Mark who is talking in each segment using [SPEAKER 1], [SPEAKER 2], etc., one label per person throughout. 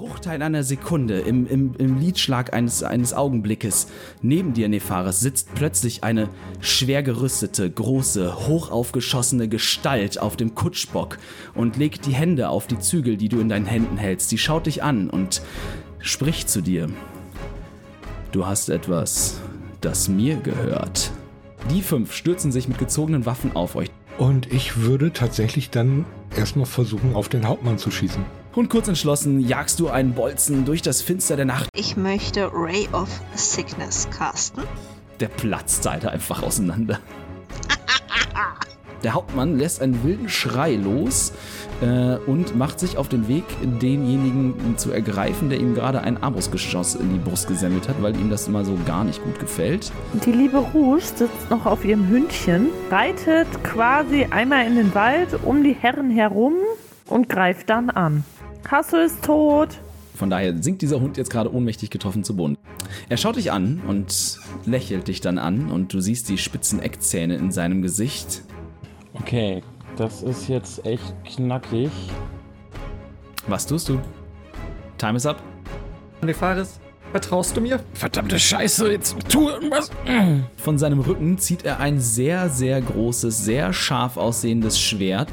[SPEAKER 1] Bruchteil einer Sekunde, im, im, im Lidschlag eines, eines Augenblickes, neben dir, Nefaris, sitzt plötzlich eine schwer gerüstete, große, hochaufgeschossene Gestalt auf dem Kutschbock und legt die Hände auf die Zügel, die du in deinen Händen hältst. Sie schaut dich an und spricht zu dir. Du hast etwas, das mir gehört. Die fünf stürzen sich mit gezogenen Waffen auf euch.
[SPEAKER 2] Und ich würde tatsächlich dann erstmal versuchen, auf den Hauptmann zu schießen.
[SPEAKER 1] Und kurz entschlossen jagst du einen Bolzen durch das Finster der Nacht.
[SPEAKER 3] Ich möchte Ray of Sickness casten.
[SPEAKER 1] Der platzt Seite einfach auseinander. Der Hauptmann lässt einen wilden Schrei los äh, und macht sich auf den Weg, denjenigen zu ergreifen, der ihm gerade ein Armbrustgeschoss in die Brust gesammelt hat, weil ihm das immer so gar nicht gut gefällt.
[SPEAKER 4] Die liebe Rouge sitzt noch auf ihrem Hündchen, reitet quasi einmal in den Wald um die Herren herum und greift dann an. Hasso ist tot.
[SPEAKER 1] Von daher sinkt dieser Hund jetzt gerade ohnmächtig getroffen zu Boden. Er schaut dich an und lächelt dich dann an und du siehst die spitzen Eckzähne in seinem Gesicht.
[SPEAKER 5] Okay, das ist jetzt echt knackig.
[SPEAKER 1] Was tust du? Time is up.
[SPEAKER 6] Nefaris, vertraust du mir?
[SPEAKER 7] Verdammte Scheiße, jetzt tu irgendwas.
[SPEAKER 1] Von seinem Rücken zieht er ein sehr, sehr großes, sehr scharf aussehendes Schwert.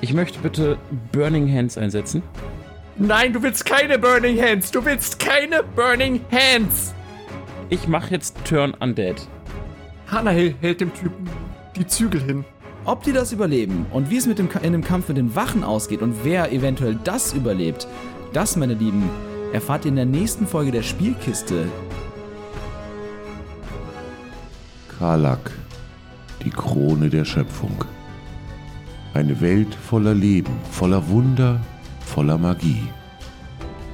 [SPEAKER 5] Ich möchte bitte Burning Hands einsetzen.
[SPEAKER 6] Nein, du willst keine Burning Hands. Du willst keine Burning Hands.
[SPEAKER 5] Ich mache jetzt Turn Undead.
[SPEAKER 6] Hanahill hält dem Typen die Zügel hin.
[SPEAKER 1] Ob die das überleben und wie es mit dem, in dem Kampf mit den Wachen ausgeht und wer eventuell das überlebt, das, meine Lieben, erfahrt ihr in der nächsten Folge der Spielkiste.
[SPEAKER 8] Karlak, die Krone der Schöpfung. Eine Welt voller Leben, voller Wunder, voller Magie.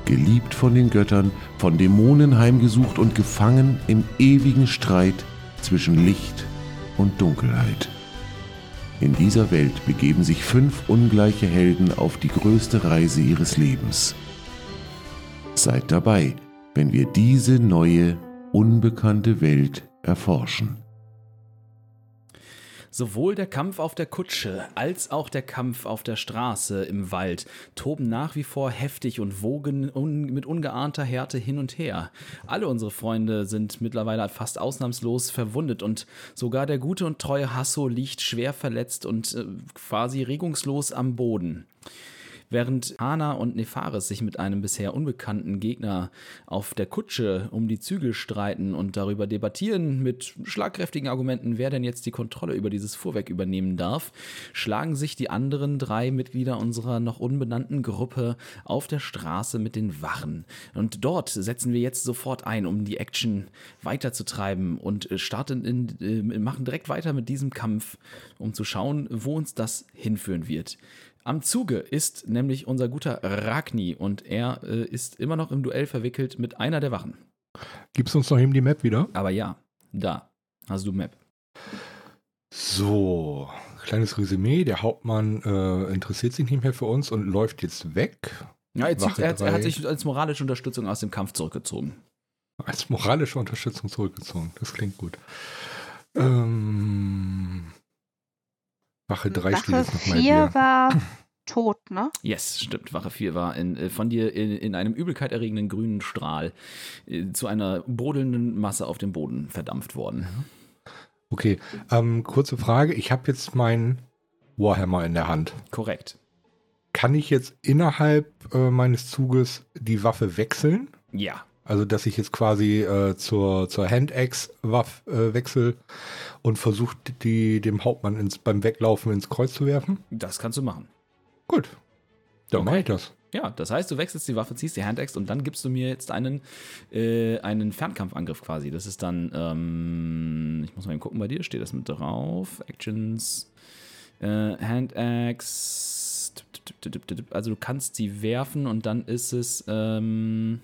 [SPEAKER 8] Geliebt von den Göttern, von Dämonen heimgesucht und gefangen im ewigen Streit zwischen Licht und Dunkelheit. In dieser Welt begeben sich fünf ungleiche Helden auf die größte Reise ihres Lebens. Seid dabei, wenn wir diese neue, unbekannte Welt erforschen.
[SPEAKER 1] Sowohl der Kampf auf der Kutsche als auch der Kampf auf der Straße im Wald toben nach wie vor heftig und wogen un mit ungeahnter Härte hin und her. Alle unsere Freunde sind mittlerweile fast ausnahmslos verwundet und sogar der gute und treue Hasso liegt schwer verletzt und äh, quasi regungslos am Boden. Während Hana und Nefaris sich mit einem bisher unbekannten Gegner auf der Kutsche um die Zügel streiten und darüber debattieren mit schlagkräftigen Argumenten, wer denn jetzt die Kontrolle über dieses Fuhrwerk übernehmen darf, schlagen sich die anderen drei Mitglieder unserer noch unbenannten Gruppe auf der Straße mit den Wachen. Und dort setzen wir jetzt sofort ein, um die Action weiterzutreiben und starten in, äh, machen direkt weiter mit diesem Kampf, um zu schauen, wo uns das hinführen wird. Am Zuge ist nämlich unser guter Ragni und er äh, ist immer noch im Duell verwickelt mit einer der Wachen.
[SPEAKER 2] Gibst du uns noch eben die Map wieder?
[SPEAKER 1] Aber ja, da hast du Map.
[SPEAKER 2] So, kleines Resümee. Der Hauptmann äh, interessiert sich nicht mehr für uns und läuft jetzt weg.
[SPEAKER 1] Ja, er, zieht, er, hat, er hat sich als moralische Unterstützung aus dem Kampf zurückgezogen.
[SPEAKER 2] Als moralische Unterstützung zurückgezogen. Das klingt gut. Ähm, Wache 3 steht
[SPEAKER 3] Wache
[SPEAKER 2] jetzt nochmal
[SPEAKER 3] 4
[SPEAKER 2] hier.
[SPEAKER 3] war tot, ne?
[SPEAKER 1] Yes, stimmt. Wache 4 war in, äh, von dir in, in einem übelkeiterregenden grünen Strahl äh, zu einer brodelnden Masse auf dem Boden verdampft worden.
[SPEAKER 2] Okay, ähm, kurze Frage. Ich habe jetzt meinen Warhammer in der Hand.
[SPEAKER 1] Korrekt.
[SPEAKER 2] Kann ich jetzt innerhalb äh, meines Zuges die Waffe wechseln?
[SPEAKER 1] Ja.
[SPEAKER 2] Also, dass ich jetzt quasi äh, zur, zur Hand-Axe-Waffe äh, wechsel und versuche, die dem Hauptmann ins, beim Weglaufen ins Kreuz zu werfen?
[SPEAKER 1] Das kannst du machen.
[SPEAKER 2] Gut. Dann
[SPEAKER 1] Okay.
[SPEAKER 2] mache ich das.
[SPEAKER 1] Ja, das heißt, du wechselst die Waffe, ziehst die Handaxe und dann gibst du mir jetzt einen, äh, einen Fernkampfangriff quasi. Das ist dann, ähm, ich muss mal eben gucken, bei dir steht das mit drauf. Actions, äh, Handaxe. Also du kannst sie werfen und dann ist es, ähm,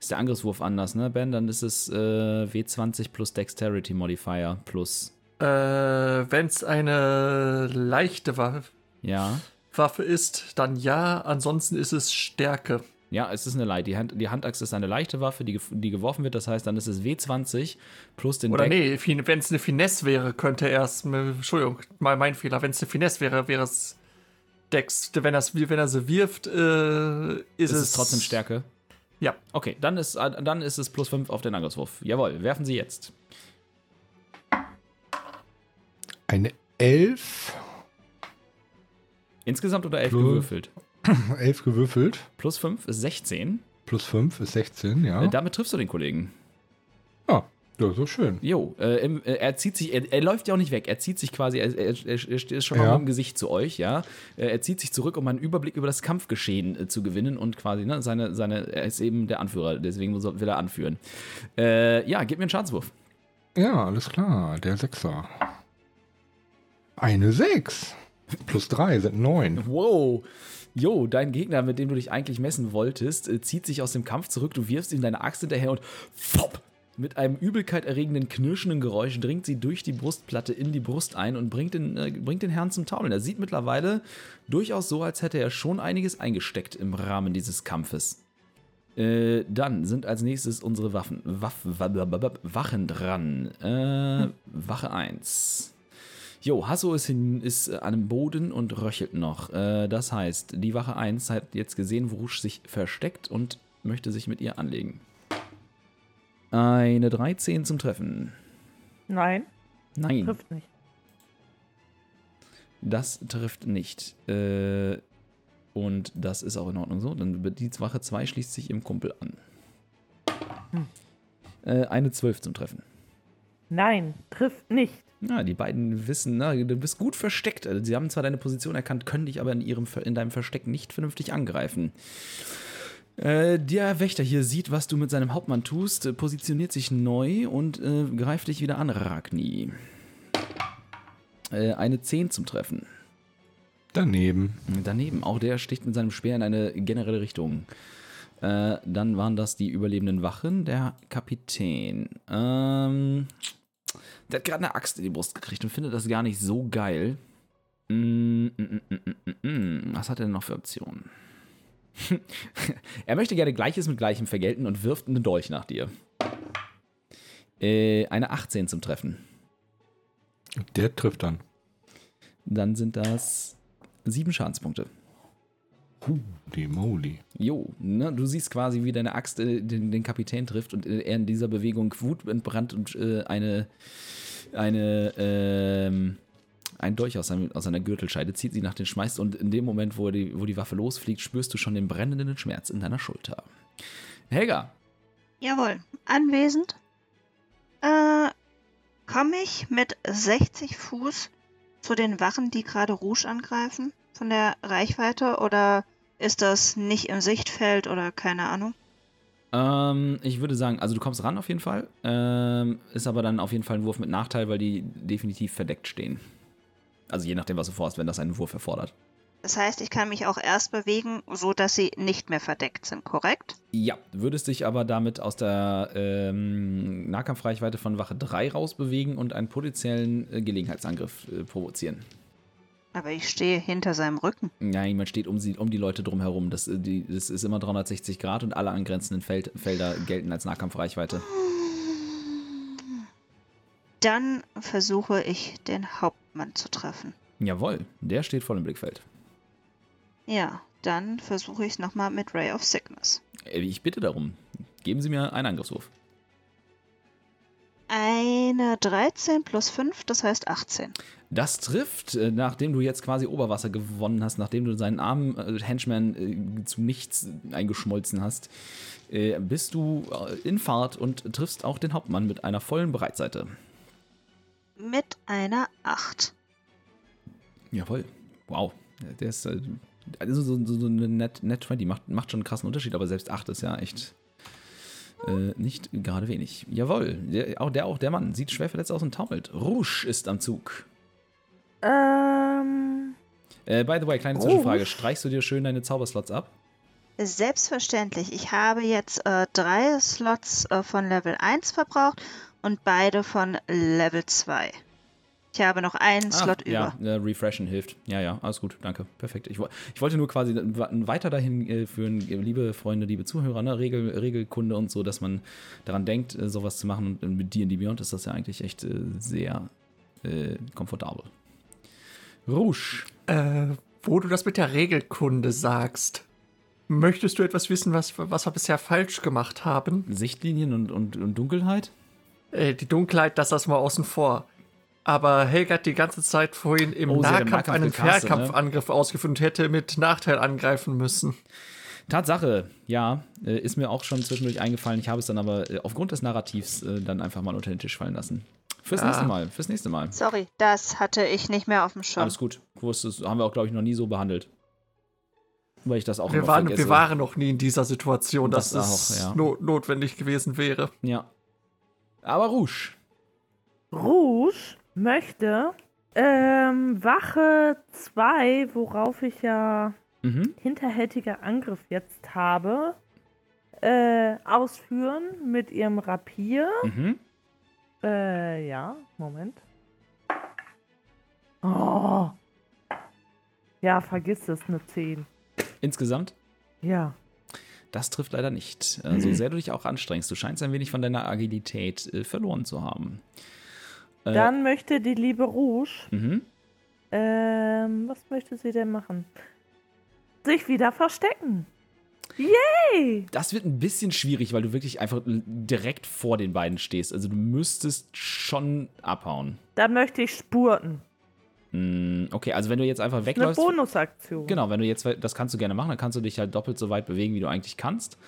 [SPEAKER 1] ist der Angriffswurf anders, ne, Ben? Dann ist es äh, W20 plus Dexterity Modifier plus,
[SPEAKER 6] Äh, Wenn es eine leichte Waffe,
[SPEAKER 1] ja.
[SPEAKER 6] Waffe ist, dann ja. Ansonsten ist es Stärke.
[SPEAKER 1] Ja, es ist eine Leicht. Die, Hand, die Handaxt ist eine leichte Waffe, die, die geworfen wird. Das heißt, dann ist es W20 plus den
[SPEAKER 6] Oder
[SPEAKER 1] Deck.
[SPEAKER 6] nee, wenn es eine Finesse wäre, könnte erst. Entschuldigung, mal mein Fehler. Wenn es eine Finesse wäre, wäre es Dex, wenn, wenn er sie wirft, äh, ist,
[SPEAKER 1] Ist
[SPEAKER 6] es
[SPEAKER 1] es trotzdem Stärke?
[SPEAKER 6] Ja.
[SPEAKER 1] Okay, dann ist, dann ist es plus 5 auf den Angriffswurf. Jawohl, werfen Sie jetzt.
[SPEAKER 2] Eine 11,
[SPEAKER 1] Insgesamt oder 11
[SPEAKER 2] Plus-
[SPEAKER 1] gewürfelt?
[SPEAKER 2] 11 gewürfelt,
[SPEAKER 1] Plus 5 ist 16.
[SPEAKER 2] plus 5 ist 16, ja.
[SPEAKER 1] Damit triffst du den Kollegen.
[SPEAKER 2] Ah, ja, so schön.
[SPEAKER 1] Jo, äh, äh, er zieht sich, er, er läuft ja auch nicht weg, er zieht sich quasi, er, er, er ist schon
[SPEAKER 2] Ja.
[SPEAKER 1] im Gesicht zu euch, ja. Äh, Er zieht sich zurück, um einen Überblick über das Kampfgeschehen äh, zu gewinnen und quasi, ne, seine, seine, er ist eben der Anführer, deswegen muss er- will er anführen. Äh, ja, gib mir einen Schadenswurf.
[SPEAKER 2] Ja, alles klar, der Sechser. Eine 6. Plus 3 sind 9.
[SPEAKER 1] Wow. Jo, dein Gegner, mit dem du dich eigentlich messen wolltest, zieht sich aus dem Kampf zurück, du wirfst ihm deine Axt hinterher und fopp! Mit einem übelkeiterregenden, knirschenden Geräusch dringt sie durch die Brustplatte in die Brust ein und bringt den, äh, bringt den Herrn zum Taumeln. Er sieht mittlerweile durchaus so, als hätte er schon einiges eingesteckt im Rahmen dieses Kampfes. Äh, dann sind als nächstes unsere Waffen, Waff, Wachen dran. Äh, Wache 1. Jo, Hasso ist, hin, ist an dem Boden und röchelt noch. Äh, das heißt, die Wache 1 hat jetzt gesehen, wo Rouge sich versteckt und möchte sich mit ihr anlegen. Eine 13 zum Treffen.
[SPEAKER 4] Nein,
[SPEAKER 1] Nein,
[SPEAKER 4] trifft nicht.
[SPEAKER 1] das trifft nicht. Äh, und das ist auch in Ordnung so. Dann die Wache 2 schließt sich ihrem Kumpel an. Äh, eine 12 zum Treffen.
[SPEAKER 4] Nein, trifft nicht.
[SPEAKER 1] Ja, die beiden wissen, na, du bist gut versteckt. Also, sie haben zwar deine Position erkannt, können dich aber in, ihrem, in deinem Versteck nicht vernünftig angreifen. Äh, der Wächter hier sieht, was du mit seinem Hauptmann tust, äh, positioniert sich neu und äh, greift dich wieder an, Ragni. Äh, eine 10 zum Treffen.
[SPEAKER 2] Daneben.
[SPEAKER 1] Daneben, auch der sticht mit seinem Speer in eine generelle Richtung. Äh, dann waren das die überlebenden Wachen, der Kapitän. Ähm, der hat gerade eine Axt in die Brust gekriegt und findet das gar nicht so geil. Mm, mm, mm, mm, mm, mm. Was hat er denn noch für Optionen? er möchte gerne Gleiches mit Gleichem vergelten und wirft einen Dolch nach dir. Äh, eine 18 zum Treffen.
[SPEAKER 2] Der trifft dann.
[SPEAKER 1] Dann sind das sieben Schadenspunkte.
[SPEAKER 2] Die Moly.
[SPEAKER 1] Jo, ne, du siehst quasi, wie deine Axt äh, den, den Kapitän trifft und äh, er in dieser Bewegung wutentbrannt und äh, eine, eine, ähm, ein Dolch aus, seinem, aus seiner Gürtelscheide zieht, sie nach den schmeißt und in dem Moment, wo die, wo die Waffe losfliegt, spürst du schon den brennenden Schmerz in deiner Schulter. Helga,
[SPEAKER 3] Jawohl. Anwesend. Äh, komme ich mit 60 Fuß zu den Wachen, die gerade Rouge angreifen? Von der Reichweite? Oder ist das nicht im Sichtfeld oder keine Ahnung?
[SPEAKER 1] ähm, ich würde sagen, also du kommst ran auf jeden Fall, ähm, ist aber dann auf jeden Fall ein Wurf mit Nachteil, weil die definitiv verdeckt stehen. Also je nachdem, was du vorhast, wenn das einen Wurf erfordert.
[SPEAKER 3] Das heißt, ich kann mich auch erst bewegen, so dass sie nicht mehr verdeckt sind, korrekt?
[SPEAKER 1] Ja, würdest dich aber damit aus der ähm, Nahkampfreichweite von Wache 3 rausbewegen und einen potenziellen äh, Gelegenheitsangriff äh, provozieren.
[SPEAKER 3] Aber ich stehe hinter seinem Rücken.
[SPEAKER 1] Nein, man steht um, sie, um die Leute drumherum. Das, äh, die, das ist immer 360 Grad und alle angrenzenden Feld, Felder gelten als Nahkampfreichweite.
[SPEAKER 3] Dann versuche ich, den Hauptmann zu treffen.
[SPEAKER 1] Jawohl, der steht voll im Blickfeld.
[SPEAKER 3] Ja, dann versuche ich es nochmal mit Ray of Sickness.
[SPEAKER 1] Äh, Ich bitte darum, geben Sie mir einen Angriffswurf.
[SPEAKER 3] Eine 13 plus 5, das heißt 18.
[SPEAKER 1] Das trifft, äh, nachdem du jetzt quasi Oberwasser gewonnen hast, nachdem du seinen armen äh, Henchman äh, zu nichts eingeschmolzen hast, äh, bist du äh, in Fahrt und triffst auch den Hauptmann mit einer vollen Breitseite.
[SPEAKER 3] Mit einer 8.
[SPEAKER 1] Jawohl. Wow. Der ist äh, also so, so, so eine Net, Net 20 macht, macht schon einen krassen Unterschied, aber selbst 8 ist ja echt äh, nicht gerade wenig. Jawohl. Der, auch, der, auch der Mann sieht schwer verletzt aus und taumelt. Rouge ist am Zug.
[SPEAKER 4] Ähm,
[SPEAKER 1] Äh, by the way, kleine Zwischenfrage. Streichst du dir schön deine Zauberslots ab?
[SPEAKER 3] Selbstverständlich. Ich habe jetzt äh, drei Slots äh, von Level 1 verbraucht und beide von Level 2. Ich habe noch einen Slot
[SPEAKER 1] ja,
[SPEAKER 3] über.
[SPEAKER 1] äh, refreshen hilft. Ja, ja, alles gut, danke. Perfekt. Ich, ich wollte nur quasi weiter dahin äh, führen, äh, liebe Freunde, liebe Zuhörer, ne? Regel, Regelkunde und so, dass man daran denkt, äh, sowas zu machen. Und mit D&D Beyond ist das ja eigentlich echt äh, sehr äh, komfortabel. Rouge.
[SPEAKER 6] Äh, Wo du das mit der Regelkunde sagst, möchtest du etwas wissen, was, was wir bisher falsch gemacht haben?
[SPEAKER 1] Sichtlinien und, und, und Dunkelheit?
[SPEAKER 6] Äh, die Dunkelheit, das lassen wir außen vor. Aber Helga hat die ganze Zeit vorhin im
[SPEAKER 1] Oh,
[SPEAKER 6] Nahkampf
[SPEAKER 1] Nahkampf
[SPEAKER 6] einen
[SPEAKER 1] ne?
[SPEAKER 6] Fernkampfangriff ausgeführt und hätte mit Nachteil angreifen müssen.
[SPEAKER 1] Tatsache, ja, äh, ist mir auch schon zwischendurch eingefallen. Ich habe es dann aber äh, aufgrund des Narrativs dann einfach mal unter den Tisch fallen lassen. Fürs
[SPEAKER 6] Ah.
[SPEAKER 1] nächste Mal, fürs nächste Mal.
[SPEAKER 3] Sorry, das hatte ich nicht mehr auf dem Schirm.
[SPEAKER 1] Alles gut. Das haben wir auch, glaube ich, noch nie so behandelt. Weil ich das auch
[SPEAKER 6] Wir waren,
[SPEAKER 1] vergesse.
[SPEAKER 6] wir waren noch nie in dieser Situation, dass
[SPEAKER 1] Das
[SPEAKER 6] es
[SPEAKER 1] auch, ja.
[SPEAKER 6] no notwendig gewesen wäre.
[SPEAKER 1] Ja. Aber Rouge.
[SPEAKER 4] Rouge möchte ähm, Wache 2, worauf ich ja
[SPEAKER 1] Mhm.
[SPEAKER 4] hinterhältiger Angriff jetzt habe, äh, ausführen mit ihrem Rapier.
[SPEAKER 1] Mhm.
[SPEAKER 4] Äh, ja, Moment. Oh. Ja, vergiss es, eine 10.
[SPEAKER 1] Insgesamt,
[SPEAKER 4] Ja.
[SPEAKER 1] Das trifft leider nicht. Äh, so sehr du dich auch anstrengst, du scheinst ein wenig von deiner Agilität äh, verloren zu haben. Äh,
[SPEAKER 4] Dann möchte die liebe Rouge,
[SPEAKER 1] Mhm.
[SPEAKER 4] ähm, was möchte sie denn machen? Sich wieder verstecken. Yay!
[SPEAKER 1] Das wird ein bisschen schwierig, weil du wirklich einfach direkt vor den beiden stehst. Also du müsstest schon abhauen.
[SPEAKER 4] Dann möchte ich spurten.
[SPEAKER 1] Mm, Okay, also wenn du jetzt einfach
[SPEAKER 4] Eine
[SPEAKER 1] wegläufst.
[SPEAKER 4] Bonusaktion.
[SPEAKER 1] Genau, wenn du jetzt, das kannst du gerne machen, dann kannst du dich halt doppelt so weit bewegen, wie du eigentlich kannst.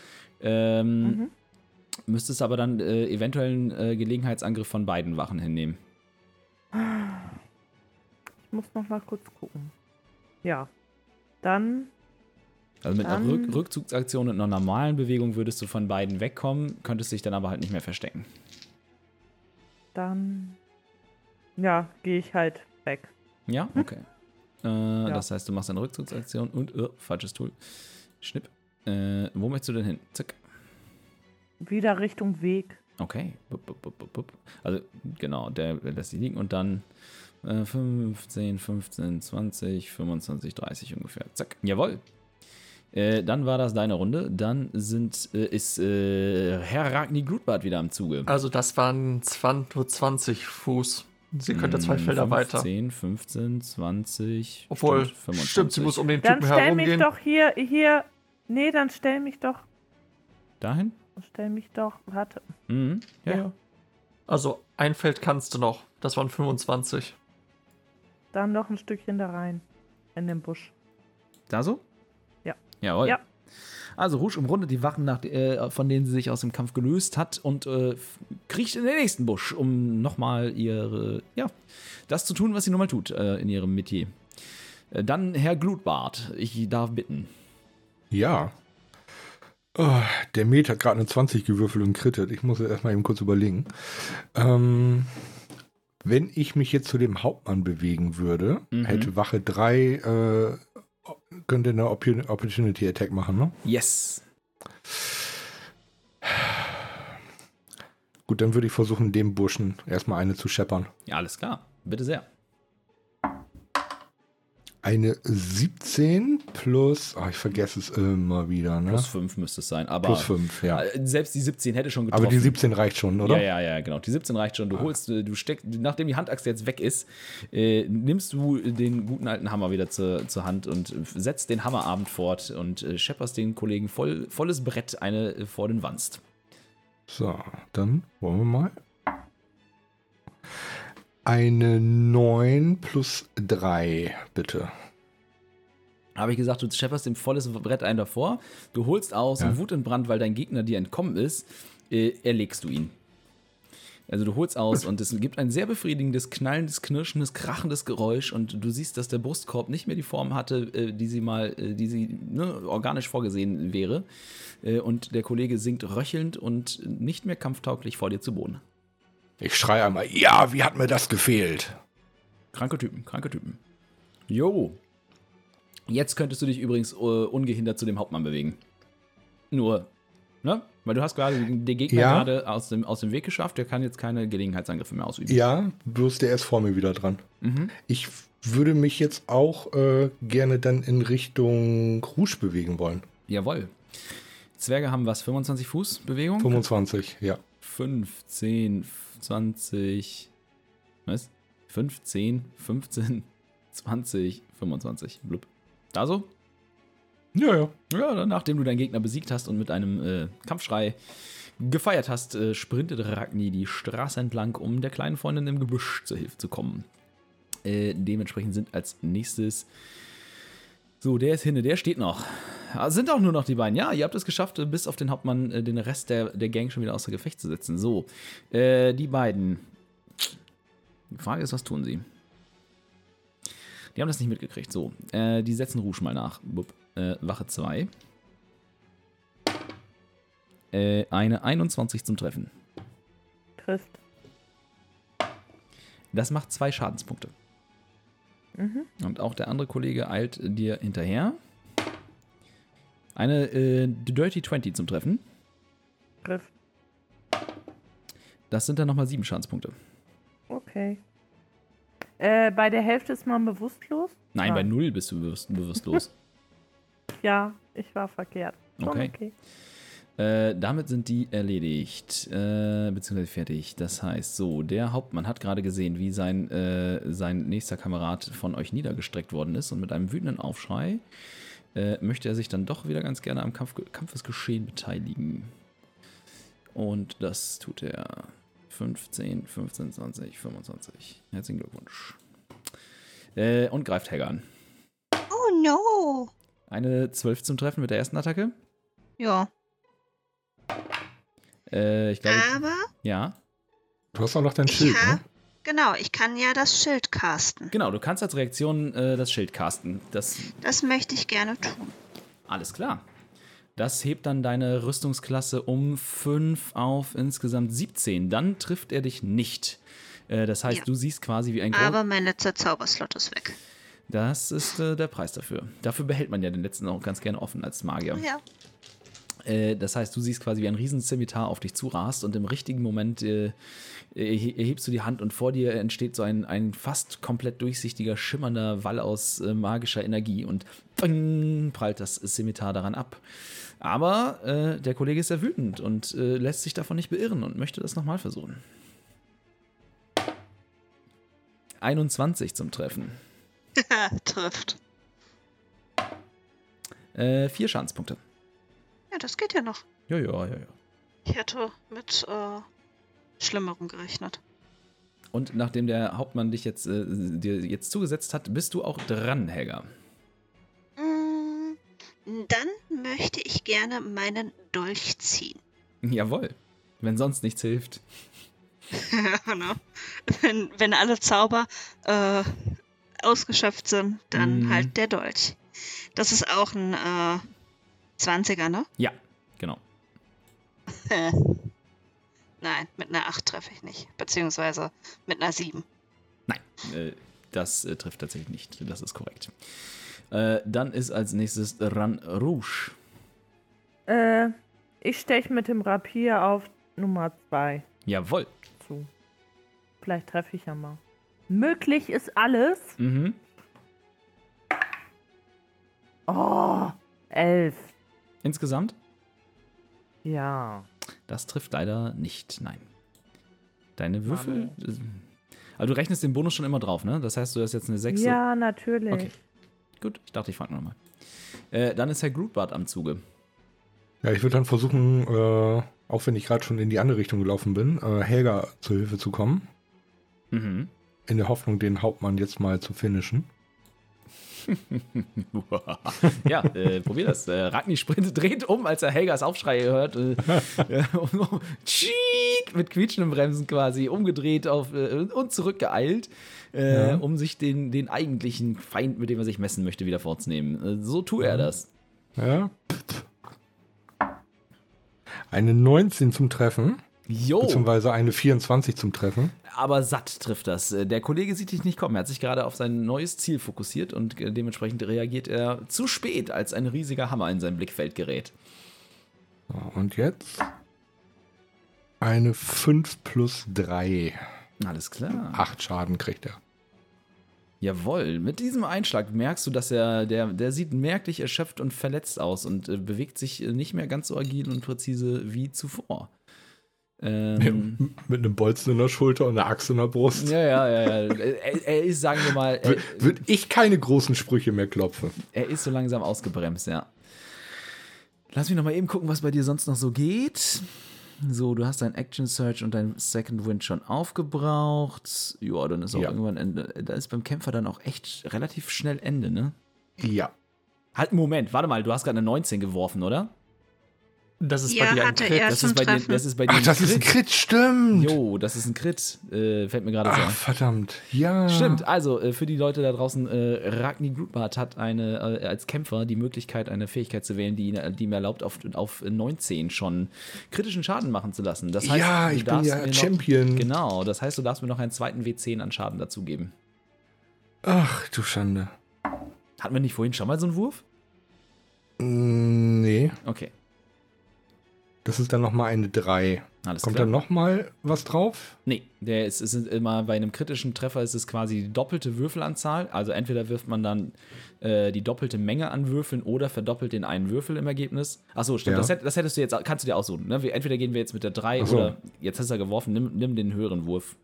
[SPEAKER 1] Ähm,
[SPEAKER 4] Mhm.
[SPEAKER 1] Müsstest aber dann äh, eventuell einen äh, Gelegenheitsangriff von beiden Wachen hinnehmen.
[SPEAKER 4] Ich muss noch mal kurz gucken. Ja. Dann
[SPEAKER 1] Also mit einer
[SPEAKER 4] Dann-
[SPEAKER 1] Rück Rückzugsaktion und einer normalen Bewegung würdest du von beiden wegkommen, könntest dich dann aber halt nicht mehr verstecken.
[SPEAKER 4] Dann. Ja, gehe ich halt weg.
[SPEAKER 1] Ja, okay. Äh, Das heißt, du machst eine Rückzugsaktion und, äh, falsches Tool. Schnipp. Äh, wo möchtest du denn hin? Zack.
[SPEAKER 4] Wieder Richtung Weg.
[SPEAKER 1] Okay. Bup, bup, bup, bup, bup. Also, genau, der lässt sie liegen und dann äh, 15, 15, 20, 25, 30 ungefähr. Zack. Jawohl. Äh, dann war das deine Runde. Dann sind, äh, ist äh, Herr Ragni Glutbart wieder am Zuge.
[SPEAKER 6] Also das waren 20, nur 20 Fuß. Sie könnte zwei
[SPEAKER 1] Mm,
[SPEAKER 6] Felder weiter.
[SPEAKER 1] 15, 15, 20.
[SPEAKER 6] Obwohl,
[SPEAKER 1] stimmt, 25.
[SPEAKER 6] stimmt, sie muss um den
[SPEAKER 4] Dann
[SPEAKER 6] Typen
[SPEAKER 4] stell mich doch hier, hier. Nee, dann stell mich doch.
[SPEAKER 1] Dahin?
[SPEAKER 4] Stell mich doch. Warte.
[SPEAKER 1] Mhm. Ja,
[SPEAKER 4] Ja.
[SPEAKER 1] ja.
[SPEAKER 6] Also ein Feld kannst du noch. Das waren 25.
[SPEAKER 4] Dann noch ein Stückchen da rein. In den Busch.
[SPEAKER 1] Da so?
[SPEAKER 4] Ja.
[SPEAKER 1] Jawohl.
[SPEAKER 4] Ja.
[SPEAKER 1] Also Rouge umrundet die Wachen, nach, äh, von denen sie sich aus dem Kampf gelöst hat und äh, kriecht in den nächsten Busch, um nochmal ihre, ja, das zu tun, was sie nun mal tut äh, in ihrem Metier. Äh, dann Herr Glutbart, ich darf bitten.
[SPEAKER 2] Ja. Oh, der Met hat gerade eine 20 gewürfelt und krittet. Ich muss erstmal eben kurz überlegen. Ähm, wenn ich mich jetzt zu dem Hauptmann bewegen würde,
[SPEAKER 1] Mhm.
[SPEAKER 2] hätte Wache 3, könnte eine Oppo- Opportunity Attack machen, ne?
[SPEAKER 1] Yes.
[SPEAKER 2] Gut, dann würde ich versuchen, dem Burschen erstmal eine zu scheppern.
[SPEAKER 1] Ja, alles klar. Bitte sehr.
[SPEAKER 2] Eine 17 plus, ah, ich vergesse es immer wieder, ne?
[SPEAKER 1] Plus 5 müsste es sein. Aber
[SPEAKER 2] Plus 5, ja.
[SPEAKER 1] äh, selbst die 17 hätte schon getroffen.
[SPEAKER 2] Aber die 17 reicht schon, oder?
[SPEAKER 1] Ja, ja, ja, genau. Die 17 reicht schon. Du holst, äh, du steckst, nachdem die Handaxt jetzt weg ist, äh, nimmst du den guten alten Hammer wieder zur, zur Hand und setzt den Hammerabend fort und äh, schepperst den Kollegen voll, volles Brett eine äh, vor den Wanst.
[SPEAKER 2] So, dann wollen wir mal. Eine 9 plus 3, bitte.
[SPEAKER 1] Habe ich gesagt, du schepperst dem volles Brett ein davor, du holst aus
[SPEAKER 2] Ja.
[SPEAKER 1] und Wut in Brand, weil dein Gegner dir entkommen ist, äh, erlegst du ihn. Also du holst aus und es gibt ein sehr befriedigendes, knallendes, knirschendes, krachendes Geräusch und du siehst, dass der Brustkorb nicht mehr die Form hatte, äh, die sie mal, äh, die sie ne, organisch vorgesehen wäre. Äh, Und der Kollege sinkt röchelnd und nicht mehr kampftauglich vor dir zu Boden.
[SPEAKER 2] Ich schreie einmal, ja, wie hat mir das gefehlt?
[SPEAKER 1] Kranke Typen, kranke Typen. Jo. Jetzt könntest du dich übrigens äh, ungehindert zu dem Hauptmann bewegen. Nur, ne? Weil du hast gerade den Gegner
[SPEAKER 2] Ja.
[SPEAKER 1] gerade aus dem, aus dem Weg geschafft, der kann jetzt keine Gelegenheitsangriffe mehr ausüben.
[SPEAKER 2] Ja, bloß der ist vor mir wieder dran.
[SPEAKER 1] Mhm.
[SPEAKER 2] Ich würde mich jetzt auch äh, gerne dann in Richtung Rouge bewegen wollen.
[SPEAKER 1] Jawohl. Zwerge haben was? 25 Fuß Bewegung?
[SPEAKER 2] 25, ja.
[SPEAKER 1] 15, 20. Was? 15, 15, 20, 25. Blub. Also,
[SPEAKER 2] Ja, ja.
[SPEAKER 1] Ja, dann, nachdem du deinen Gegner besiegt hast und mit einem äh, Kampfschrei gefeiert hast, äh, sprintet Ragni die Straße entlang, um der kleinen Freundin im Gebüsch zur Hilfe zu kommen. Äh, dementsprechend sind als nächstes. So, der ist hinne, der steht noch. Ah, sind auch nur noch die beiden. Ja, ihr habt es geschafft, äh, bis auf den Hauptmann äh, den Rest der, der Gang schon wieder außer Gefecht zu setzen. So, äh, die beiden. Die Frage ist, was tun sie? Die haben das nicht mitgekriegt. So, äh, die setzen Rouge mal nach. Bup. Äh, Wache 2. Äh, eine 21 zum Treffen.
[SPEAKER 4] Trifft.
[SPEAKER 1] Das macht zwei Schadenspunkte. Und auch der andere Kollege eilt dir hinterher. Eine äh, Dirty 20 zum Treffen.
[SPEAKER 4] Trifft.
[SPEAKER 1] Das sind dann nochmal sieben Schadenspunkte.
[SPEAKER 4] Okay. Äh, bei der Hälfte ist man bewusstlos?
[SPEAKER 1] Nein,
[SPEAKER 4] Ah.
[SPEAKER 1] bei null bist du bewusst, bewusstlos.
[SPEAKER 4] Ja, ich war verkehrt. Schon
[SPEAKER 1] Okay.
[SPEAKER 4] okay.
[SPEAKER 1] Äh, damit sind die erledigt, äh, beziehungsweise fertig. Das heißt, so, der Hauptmann hat gerade gesehen, wie sein, äh, sein nächster Kamerad von euch niedergestreckt worden ist und mit einem wütenden Aufschrei äh, möchte er sich dann doch wieder ganz gerne am Kampf, Kampfesgeschehen beteiligen. Und das tut er 15, 15, 20, 25. Herzlichen Glückwunsch. Äh, und greift Helga an.
[SPEAKER 3] Oh no.
[SPEAKER 1] Eine 12 zum Treffen mit der ersten Attacke.
[SPEAKER 3] Ja.
[SPEAKER 1] Äh, ich glaube,
[SPEAKER 3] Aber
[SPEAKER 1] ja.
[SPEAKER 2] Du hast auch noch dein Schild, ne?
[SPEAKER 3] Genau, ich kann ja das Schild casten.
[SPEAKER 1] Genau, du kannst als Reaktion äh, das Schild casten. Das,
[SPEAKER 3] Das möchte ich gerne tun.
[SPEAKER 1] alles klar. Das hebt dann deine Rüstungsklasse um 5 auf insgesamt 17. Dann trifft er dich nicht. Äh, das heißt,
[SPEAKER 3] Ja.
[SPEAKER 1] du siehst quasi wie ein
[SPEAKER 3] Aber mein letzter Zauberslot ist weg.
[SPEAKER 1] Das ist äh, der Preis dafür. Dafür behält man ja den letzten auch ganz gerne offen als Magier.
[SPEAKER 3] Ja.
[SPEAKER 1] Äh, das heißt, du siehst quasi wie ein riesen Scimitar auf dich zurast und im richtigen Moment äh, erhe- erhebst du die Hand und vor dir entsteht so ein, ein fast komplett durchsichtiger, schimmernder Wall aus äh, magischer Energie und bang, prallt das Scimitar daran ab. Aber äh, der Kollege ist sehr wütend und äh, lässt sich davon nicht beirren und möchte das nochmal versuchen. 21 zum Treffen.
[SPEAKER 3] Trifft.
[SPEAKER 1] Äh, vier Schadenspunkte.
[SPEAKER 3] Ja, das geht ja noch.
[SPEAKER 1] Ja, ja, ja, ja.
[SPEAKER 3] Ich hätte mit äh, Schlimmerem gerechnet.
[SPEAKER 1] Und nachdem der Hauptmann dich jetzt, äh, dir jetzt zugesetzt hat, bist du auch dran, Helga.
[SPEAKER 3] Mm, Dann möchte ich gerne meinen Dolch ziehen.
[SPEAKER 1] Jawohl. Wenn sonst nichts hilft.
[SPEAKER 3] ne? wenn, wenn alle Zauber äh, ausgeschöpft sind, dann
[SPEAKER 1] Mhm.
[SPEAKER 3] halt der Dolch. Das ist auch ein äh, 20er, ne?
[SPEAKER 1] Ja, genau.
[SPEAKER 3] Nein, mit einer 8 treffe ich nicht. Beziehungsweise mit einer 7.
[SPEAKER 1] Nein, äh, das äh, trifft tatsächlich nicht. Das ist korrekt. Äh, dann ist als nächstes Ran Rouge.
[SPEAKER 4] Äh, ich steche mit dem Rapier auf Nummer 2
[SPEAKER 1] Jawohl.
[SPEAKER 4] zu. Vielleicht treffe ich ja mal. Möglich ist alles.
[SPEAKER 1] Mhm.
[SPEAKER 4] Oh, elf.
[SPEAKER 1] Insgesamt?
[SPEAKER 4] Ja.
[SPEAKER 1] Das trifft leider nicht. Nein. Deine Würfel. äh, Also du rechnest den Bonus schon immer drauf, ne? Das heißt, du hast jetzt eine 6.
[SPEAKER 4] Ja, natürlich.
[SPEAKER 1] Okay. Gut, ich dachte, ich frage nochmal. Äh, dann ist Herr Grootbart am Zuge.
[SPEAKER 2] Ja, ich würde dann versuchen, äh, auch wenn ich gerade schon in die andere Richtung gelaufen bin, äh, Helga zur Hilfe zu kommen.
[SPEAKER 1] Mhm.
[SPEAKER 2] In der Hoffnung, den Hauptmann jetzt mal zu finishen.
[SPEAKER 1] ja, äh, probier das. Äh, Ragni sprintet, dreht um, als er Helgas Aufschrei hört. Äh, äh, mit quietschenden Bremsen quasi umgedreht auf, äh, und zurückgeeilt, äh,
[SPEAKER 2] Ja.
[SPEAKER 1] um sich den, den eigentlichen Feind, mit dem er sich messen möchte, wieder vorzunehmen. Äh, so tut er das.
[SPEAKER 2] Ja. Eine 19 zum Treffen,
[SPEAKER 1] Jo,
[SPEAKER 2] beziehungsweise eine 24 zum Treffen.
[SPEAKER 1] aber satt trifft das. Äh, Der Kollege sieht dich nicht kommen. Er hat sich gerade auf sein neues Ziel fokussiert und äh, dementsprechend reagiert er zu spät, als ein riesiger Hammer in sein Blickfeld gerät.
[SPEAKER 2] Und jetzt eine 5 plus 3.
[SPEAKER 1] Alles klar.
[SPEAKER 2] 8 Schaden kriegt er.
[SPEAKER 1] Jawohl, mit diesem Einschlag merkst du, dass er, der, der sieht merklich erschöpft und verletzt aus und äh, bewegt sich nicht mehr ganz so agil und präzise wie zuvor. Ähm,
[SPEAKER 2] Mit einem Bolzen in der Schulter und einer Axt in der Brust.
[SPEAKER 1] ja, ja, ja, ja. Er, er ist, sagen wir mal, er,
[SPEAKER 2] Würde ich keine großen Sprüche mehr klopfen.
[SPEAKER 1] er ist so langsam ausgebremst, ja. Lass mich noch mal eben gucken, was bei dir sonst noch so geht. So, du hast dein Action Search und dein Second Wind schon aufgebraucht. Ja, dann ist auch
[SPEAKER 2] Ja.
[SPEAKER 1] irgendwann Ende. Da ist beim Kämpfer dann auch echt relativ schnell Ende, ne?
[SPEAKER 2] Ja.
[SPEAKER 1] Halt, Moment, warte mal, du hast gerade eine 19 geworfen, oder?
[SPEAKER 6] Das ist
[SPEAKER 3] Ja,
[SPEAKER 6] bei dir ein Crit.
[SPEAKER 1] Das ist, bei dir, das ist bei dir
[SPEAKER 2] Ach, das ist ein Crit, stimmt.
[SPEAKER 1] Jo, das ist ein Crit. Äh, fällt mir gerade so
[SPEAKER 2] Ach,
[SPEAKER 1] ein.
[SPEAKER 2] verdammt. Ja.
[SPEAKER 1] Stimmt, also äh, für die Leute da draußen, äh, Ragni Glutbart hat eine, äh, als Kämpfer die Möglichkeit, eine Fähigkeit zu wählen, die, die ihm erlaubt, auf, auf 19 schon kritischen Schaden machen zu lassen. Das heißt,
[SPEAKER 2] Ja,
[SPEAKER 1] du
[SPEAKER 2] ich bin
[SPEAKER 1] darfst
[SPEAKER 2] ja
[SPEAKER 1] mir noch,
[SPEAKER 2] Champion.
[SPEAKER 1] Genau, das heißt, du darfst mir noch einen zweiten W10 an Schaden dazugeben.
[SPEAKER 2] Ach, du Schande.
[SPEAKER 1] Hatten wir nicht vorhin schon mal so einen Wurf?
[SPEAKER 2] Mm, Nee,
[SPEAKER 1] Okay,
[SPEAKER 2] das ist dann nochmal eine 3.
[SPEAKER 1] alles
[SPEAKER 2] Kommt
[SPEAKER 1] klar.
[SPEAKER 2] da nochmal was drauf?
[SPEAKER 1] Nee, der ist, ist immer bei einem kritischen Treffer ist es quasi die doppelte Würfelanzahl. Also entweder wirft man dann äh, die doppelte Menge an Würfeln oder verdoppelt den einen Würfel im Ergebnis. Achso, stimmt.
[SPEAKER 2] Ja.
[SPEAKER 1] Das, hätt- das hättest du jetzt, kannst du dir aussuchen. Ne? Entweder gehen wir jetzt mit der 3
[SPEAKER 2] Ach so.
[SPEAKER 1] oder jetzt hast du ja geworfen, nimm, nimm den höheren Wurf.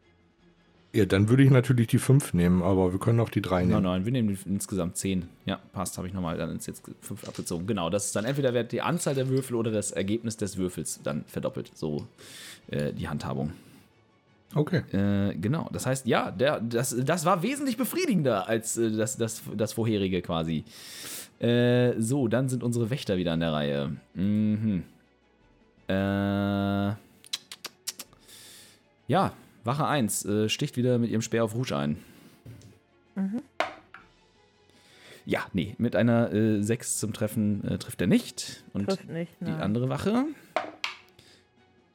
[SPEAKER 2] Ja, dann würde ich natürlich die 5 nehmen, aber wir können auch die 3
[SPEAKER 1] Nein,
[SPEAKER 2] nehmen.
[SPEAKER 1] nein, wir nehmen insgesamt 10. Ja, passt, habe ich nochmal dann ist jetzt 5 abgezogen. Genau, das ist dann entweder wird die Anzahl der Würfel oder das Ergebnis des Würfels dann verdoppelt. So äh, die Handhabung.
[SPEAKER 2] Okay.
[SPEAKER 1] Äh, genau, das heißt, ja, der, das, das war wesentlich befriedigender als äh, das, das, das vorherige quasi. Äh, so, dann sind unsere Wächter wieder an der Reihe. Mhm. Äh, ja, Wache 1 äh, sticht wieder mit ihrem Speer auf Rouge ein. Ja, nee, mit einer äh, 6 zum Treffen äh, trifft er nicht. Und
[SPEAKER 4] Trifft nicht,
[SPEAKER 1] die
[SPEAKER 4] nein.
[SPEAKER 1] andere Wache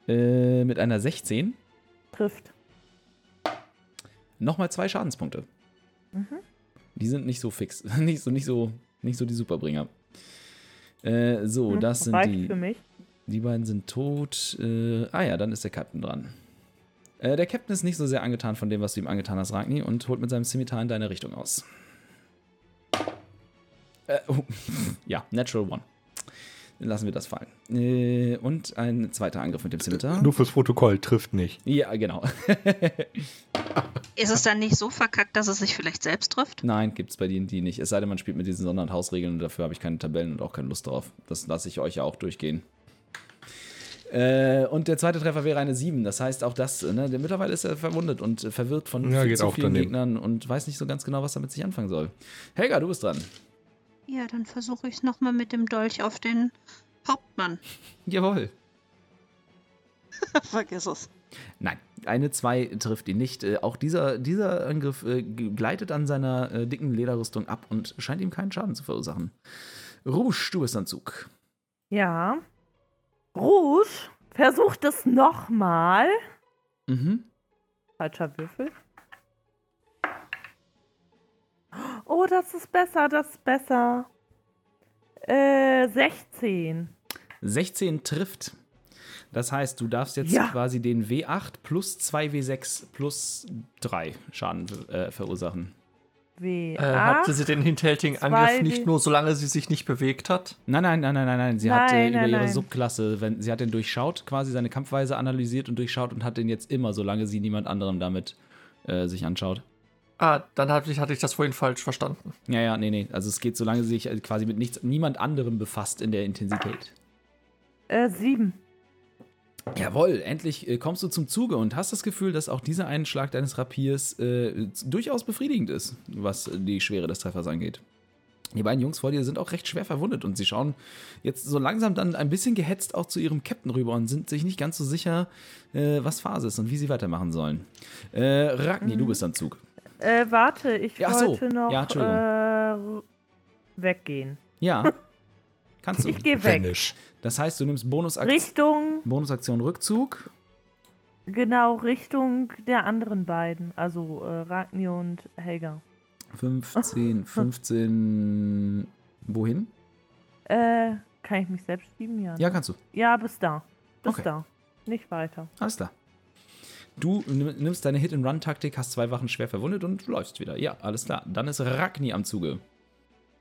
[SPEAKER 1] äh, mit einer 16
[SPEAKER 4] Trifft.
[SPEAKER 1] Nochmal zwei Schadenspunkte.
[SPEAKER 4] Mhm.
[SPEAKER 1] Die sind nicht so fix. nicht, so, nicht, so, nicht so die Superbringer. Äh, so,
[SPEAKER 4] Hm,
[SPEAKER 1] das sind die.
[SPEAKER 4] für mich.
[SPEAKER 1] Die beiden sind tot. Äh, ah ja, dann ist der Captain dran. Äh, der Captain ist nicht so sehr angetan von dem, was du ihm angetan hast, Ragni, und holt mit seinem Scimitar in deine Richtung aus. Äh, oh. ja, Natural One. Dann lassen wir das fallen. Äh, und ein zweiter Angriff mit dem Scimitar.
[SPEAKER 2] Nur fürs Protokoll trifft nicht.
[SPEAKER 1] Ja, genau.
[SPEAKER 3] Ist es dann nicht so verkackt, dass es sich vielleicht selbst trifft?
[SPEAKER 1] Nein, gibt es bei D&D nicht. Es sei denn, man spielt mit diesen Sonder- und Hausregeln und dafür habe ich keine Tabellen und auch keine Lust drauf. Das lasse ich euch ja auch durchgehen. Äh, und der zweite Treffer wäre eine 7. Das heißt, auch das, ne, der mittlerweile ist er verwundet und äh, verwirrt von
[SPEAKER 2] Ja,
[SPEAKER 1] viel zu
[SPEAKER 2] auch
[SPEAKER 1] vielen
[SPEAKER 2] daneben.
[SPEAKER 1] Gegnern und weiß nicht so ganz genau, was damit sich anfangen soll. Helga, du bist dran.
[SPEAKER 3] Ja, dann versuche ich es nochmal mit dem Dolch auf den Hauptmann.
[SPEAKER 1] Jawohl.
[SPEAKER 3] Vergiss es.
[SPEAKER 1] Nein, eine 2 trifft ihn nicht. Äh, auch dieser, dieser Angriff äh, gleitet an seiner äh, dicken Lederrüstung ab und scheint ihm keinen Schaden zu verursachen. Rouge, du bist an Zug.
[SPEAKER 4] Ja. Rouge versucht es nochmal.
[SPEAKER 1] Mhm.
[SPEAKER 4] Falscher Würfel. Oh, das ist besser, das ist besser. Äh, 16.
[SPEAKER 1] 16 trifft. Das heißt, du darfst jetzt
[SPEAKER 4] Ja.
[SPEAKER 1] quasi den W8 plus 2 W6 plus 3 Schaden äh, verursachen.
[SPEAKER 4] W.
[SPEAKER 6] Äh, hatte sie den hinterhältigen Angriff nicht nur, solange sie sich nicht bewegt hat?
[SPEAKER 1] Nein, nein, nein, nein, nein, nein. Sie hat äh,
[SPEAKER 4] Nein,
[SPEAKER 1] über
[SPEAKER 4] nein,
[SPEAKER 1] ihre
[SPEAKER 4] nein.
[SPEAKER 1] Subklasse, wenn, sie hat den durchschaut, quasi seine Kampfweise analysiert und durchschaut und hat den jetzt immer, solange sie niemand anderem damit äh, sich anschaut.
[SPEAKER 6] Ah, dann hatte ich, hatte ich das vorhin falsch verstanden.
[SPEAKER 1] Ja, ja, nee, nee. Also es geht, solange sie sich äh, quasi mit nichts, niemand anderem befasst in der Intensität.
[SPEAKER 4] Äh, 7.
[SPEAKER 1] Jawohl, endlich äh, kommst du zum Zuge und hast das Gefühl, dass auch dieser Einschlag deines Rapiers äh, durchaus befriedigend ist, was die Schwere des Treffers angeht. Die beiden Jungs vor dir sind auch recht schwer verwundet und sie schauen jetzt so langsam dann ein bisschen gehetzt auch zu ihrem Captain rüber und sind sich nicht ganz so sicher, äh, was Phase ist und wie sie weitermachen sollen. Äh, Ragni, du bist am Zug.
[SPEAKER 4] Äh, warte, ich
[SPEAKER 1] Ja, so.
[SPEAKER 4] wollte noch
[SPEAKER 1] Ja,
[SPEAKER 4] äh, weggehen.
[SPEAKER 1] Ja, kannst du.
[SPEAKER 4] Ich gehe weg.
[SPEAKER 2] Vanish.
[SPEAKER 1] Das heißt, du nimmst Bonusaktion,
[SPEAKER 4] Richtung,
[SPEAKER 1] Bonusaktion Rückzug.
[SPEAKER 4] genau, Richtung der anderen beiden. Also äh, Ragni und Helga.
[SPEAKER 1] 15, 15. Wohin?
[SPEAKER 4] Äh, kann ich mich selbst schieben? Ja.
[SPEAKER 1] Ja, kannst du.
[SPEAKER 4] Ja, bis da. Bis
[SPEAKER 1] Okay.
[SPEAKER 4] da. Nicht weiter.
[SPEAKER 1] Alles klar. Du nimm- nimmst deine Hit-and-Run-Taktik, hast zwei Wachen schwer verwundet und läufst wieder. Ja, alles klar. Dann ist Ragni am Zuge.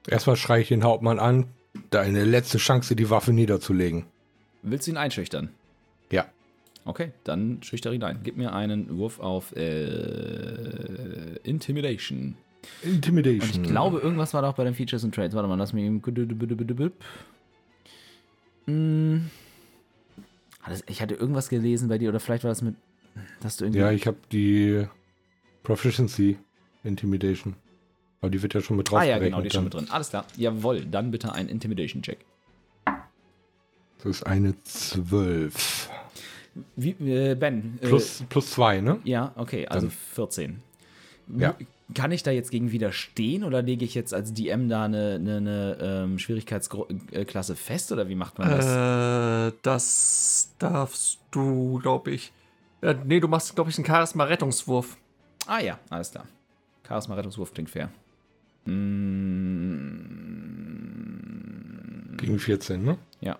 [SPEAKER 2] Erstmal schreie ich den Hauptmann an. Deine letzte Chance, die Waffe niederzulegen.
[SPEAKER 1] Willst du ihn einschüchtern?
[SPEAKER 2] Ja.
[SPEAKER 1] Okay, dann schüchtern ihn ein. Gib mir einen Wurf auf äh, Intimidation.
[SPEAKER 2] Intimidation.
[SPEAKER 1] Und ich glaube, irgendwas war da auch bei den Features und Trades. Warte mal, lass mich eben. Hm. Ich hatte irgendwas gelesen bei dir, oder vielleicht war das mit. Dass du irgendwie.
[SPEAKER 2] Ja, ich habe die Proficiency Intimidation. Aber die wird ja schon mit drauf
[SPEAKER 1] ah ja, genau, die ist schon mit drin. Alles klar. Jawohl, dann bitte ein Intimidation-Check.
[SPEAKER 2] Das ist eine 12.
[SPEAKER 1] Wie, äh, Ben. äh,
[SPEAKER 2] Plus, plus 2, ne?
[SPEAKER 1] Ja, okay, also
[SPEAKER 2] Dann- 14.
[SPEAKER 1] 14.
[SPEAKER 2] Ja.
[SPEAKER 1] Kann ich da jetzt gegen widerstehen oder lege ich jetzt als DM da eine, eine, eine ähm, Schwierigkeitsklasse fest oder wie macht man das?
[SPEAKER 6] Äh, das darfst du, glaube ich. Äh, nee, du machst, glaube ich, einen Charisma-Rettungswurf.
[SPEAKER 1] Ah ja, alles klar. Charisma-Rettungswurf klingt fair. Mm,
[SPEAKER 2] Gegen 14, ne?
[SPEAKER 1] ja.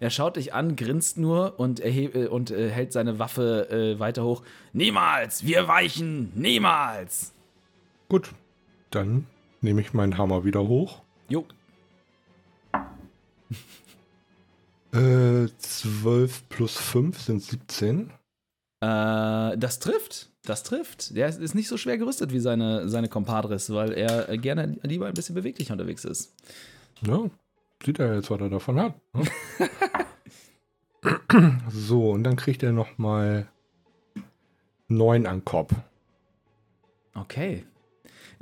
[SPEAKER 1] Er schaut dich an, grinst nur und, erheb, äh, und äh, hält seine Waffe äh, weiter hoch. Niemals! Wir weichen! Niemals!
[SPEAKER 2] Gut. Dann nehme ich meinen Hammer wieder hoch.
[SPEAKER 1] Jo,
[SPEAKER 2] Äh, 12 plus 5 sind 17.
[SPEAKER 1] Äh, das trifft. Das trifft. Der ist- nicht so schwer gerüstet wie seine, seine Compadres, weil er äh, gerne lieber ein bisschen beweglicher unterwegs ist.
[SPEAKER 2] Ja, sieht er jetzt, was er davon hat. Ne? so, und dann kriegt er noch mal 9 an Kopf.
[SPEAKER 1] Okay.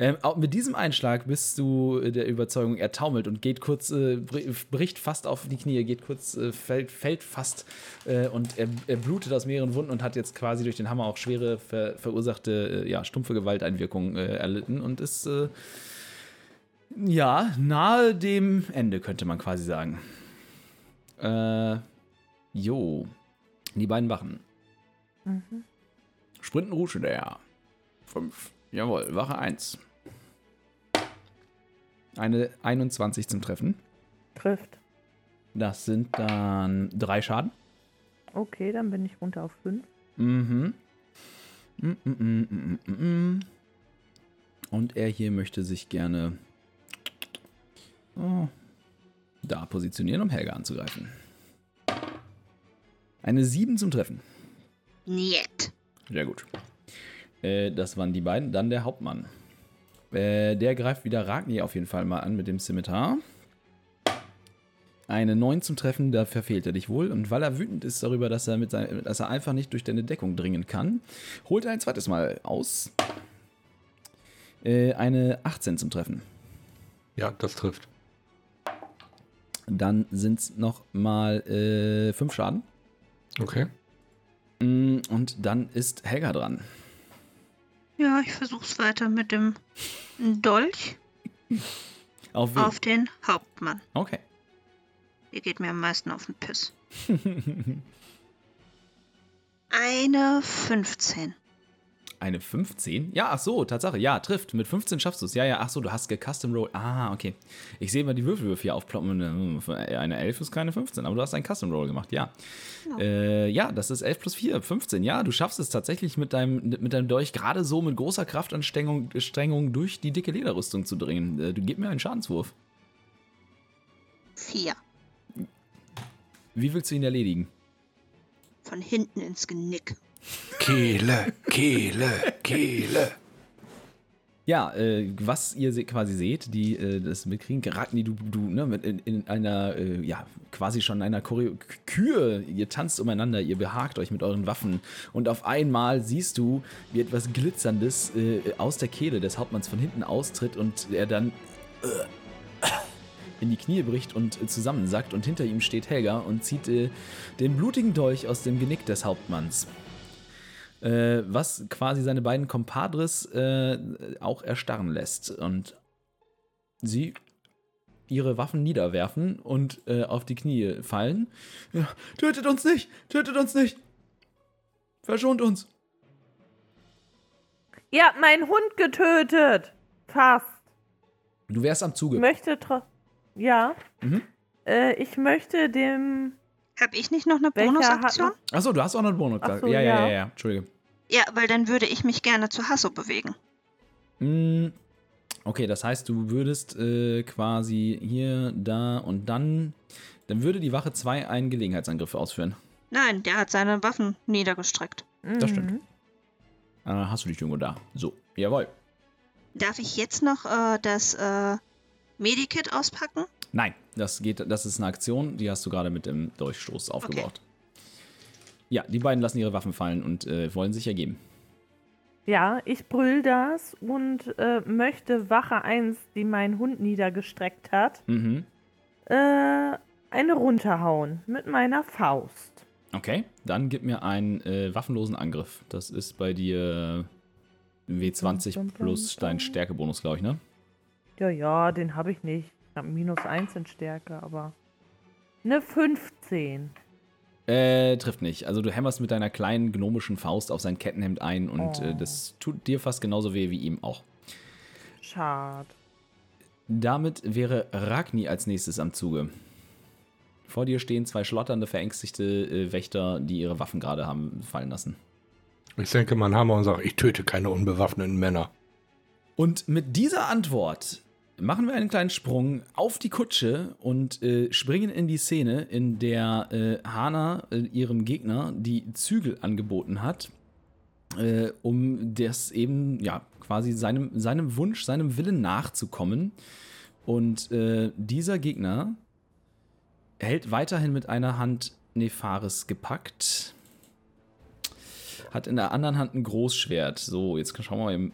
[SPEAKER 1] Ähm, auch mit diesem Einschlag bist du äh, der Überzeugung, er taumelt und geht kurz, äh, br- bricht fast auf die Knie, geht kurz, äh, fällt, fällt fast äh, und er, er blutet aus mehreren Wunden und hat jetzt quasi durch den Hammer auch schwere ver, verursachte, äh, ja, stumpfe Gewalteinwirkungen äh, erlitten und ist, ja, nahe dem Ende, könnte man quasi sagen. Äh, jo. Die beiden Wachen.
[SPEAKER 4] Mhm.
[SPEAKER 1] Sprinten Rouge der. Fünf. Jawohl, Wache 1. Eine 21 zum Treffen.
[SPEAKER 4] Trifft.
[SPEAKER 1] Das sind dann drei Schaden.
[SPEAKER 4] Okay, dann bin ich runter auf 5.
[SPEAKER 1] Mhm. Mm, mm, mm, mm, mm, mm. Und er hier möchte sich gerne oh, da positionieren, um Helga anzugreifen. Eine 7 zum Treffen.
[SPEAKER 3] Niet.
[SPEAKER 1] Sehr gut. Äh, das waren die beiden. Dann der Hauptmann. Äh, der greift wieder Ragni auf jeden Fall mal an mit dem Scimitar. Eine 9 zum Treffen, da verfehlt er dich wohl. Und weil er wütend ist darüber, dass er, mit sein, dass er einfach nicht durch deine Deckung dringen kann, holt er ein zweites Mal aus. Äh, eine 18 zum Treffen.
[SPEAKER 2] Ja, das trifft.
[SPEAKER 1] Dann sind es nochmal 5 Schaden.
[SPEAKER 2] Okay.
[SPEAKER 1] Mm, Und dann ist Helga dran.
[SPEAKER 3] Ja, ich versuch's weiter mit dem Dolch
[SPEAKER 1] Auf
[SPEAKER 3] auf den Hauptmann.
[SPEAKER 1] Okay.
[SPEAKER 3] Der geht mir am meisten auf den Piss. Eine 15.
[SPEAKER 1] Eine 15? Ja, ach so, Tatsache. Ja, trifft. Mit 15 schaffst du es. Ja, ja, ach so, du hast gecustom roll. Ah, okay. Ich sehe mal die Würfelwürfe hier aufploppen. Eine 11 ist keine 15, aber du hast einen Custom Roll gemacht, ja.
[SPEAKER 3] Ja.
[SPEAKER 1] Äh, ja, das ist 11 plus 4, 15. Ja, du schaffst es tatsächlich mit deinem, mit deinem Dolch gerade so mit großer Kraftanstrengung Strengung durch die dicke Lederrüstung zu dringen. Äh, Du gib mir einen Schadenswurf.
[SPEAKER 3] Vier.
[SPEAKER 1] Wie willst du ihn erledigen?
[SPEAKER 3] Von hinten ins Genick.
[SPEAKER 2] Kehle, Kehle, Kehle.
[SPEAKER 1] Ja, äh, was ihr se quasi seht, die äh, das mitkriegen, Ragni, du, du ne, in, in einer, äh, ja, quasi schon einer Choreo Kühe, ihr tanzt umeinander, ihr behagt euch mit euren Waffen und auf einmal siehst du, wie etwas Glitzerndes äh, aus der Kehle des Hauptmanns von hinten austritt und er dann äh, in die Knie bricht und äh, zusammensackt und hinter ihm steht Helga und zieht den blutigen Dolch aus dem Genick des Hauptmanns äh, was quasi seine beiden Compadres äh, auch erstarren lässt und sie ihre Waffen niederwerfen und äh, auf die Knie fallen. Ja, tötet uns nicht! Tötet uns nicht! Verschont uns!
[SPEAKER 4] Ihr habt meinen Hund getötet. Fast.
[SPEAKER 1] Du wärst am
[SPEAKER 4] Ich
[SPEAKER 1] Zuge.
[SPEAKER 4] möchte tro- Ja.
[SPEAKER 1] Mhm.
[SPEAKER 4] Äh, ich möchte dem.
[SPEAKER 3] Hab ich nicht noch eine Bonusaktion?
[SPEAKER 4] noch-
[SPEAKER 1] Achso, du hast auch noch einen Bonus.
[SPEAKER 4] Ach so,
[SPEAKER 1] ja, ja, ja,
[SPEAKER 4] ja.
[SPEAKER 1] ja, Entschuldige.
[SPEAKER 3] Ja, weil dann würde ich mich gerne zu Hasso bewegen.
[SPEAKER 1] Mm, Okay, das heißt, du würdest äh, quasi hier, da und dann Dann würde die Wache 2 einen Gelegenheitsangriff ausführen.
[SPEAKER 3] Nein, der hat seine Waffen niedergestreckt.
[SPEAKER 1] Das stimmt.
[SPEAKER 4] Mhm.
[SPEAKER 1] Äh, hast du dich irgendwo da? So, jawohl.
[SPEAKER 3] Darf ich jetzt noch äh, das äh, Medikit auspacken?
[SPEAKER 1] Nein, das geht, das ist eine Aktion, die hast du gerade mit dem Durchstoß aufgebaut. Ja, die beiden lassen ihre Waffen fallen und äh, wollen sich ergeben.
[SPEAKER 4] Ja, ich brüll das und äh, möchte Wache 1, die meinen Hund niedergestreckt hat,
[SPEAKER 1] Mhm.
[SPEAKER 4] äh, eine runterhauen mit meiner Faust.
[SPEAKER 1] Okay, dann gib mir einen äh, waffenlosen Angriff. Das ist bei dir W20
[SPEAKER 4] Bum, bum,
[SPEAKER 1] plus
[SPEAKER 4] bum,
[SPEAKER 1] dein. Stärkebonus, glaube ich, ne?
[SPEAKER 4] Ja, ja, den habe ich nicht. Ich habe minus 1 in Stärke, aber. Eine 15.
[SPEAKER 1] Äh, trifft nicht. Also du hämmerst mit deiner kleinen gnomischen Faust auf sein Kettenhemd ein und
[SPEAKER 4] Oh.
[SPEAKER 1] äh, das tut dir fast genauso weh wie ihm auch.
[SPEAKER 4] Schade.
[SPEAKER 1] Damit wäre Ragni als nächstes am Zuge. Vor dir stehen zwei schlotternde, verängstigte äh, Wächter, die ihre Waffen gerade haben fallen lassen.
[SPEAKER 2] Ich senke meinen Hammer und sage, ich töte keine unbewaffneten Männer.
[SPEAKER 1] Und mit dieser Antwort machen wir einen kleinen Sprung auf die Kutsche und äh, springen in die Szene, in der äh, Hana äh, ihrem Gegner die Zügel angeboten hat, äh, um das eben, ja, quasi seinem, seinem Wunsch, seinem Willen nachzukommen. Und äh, dieser Gegner hält weiterhin mit einer Hand Nefaris gepackt. Hat in der anderen Hand ein Großschwert. So, jetzt schauen wir mal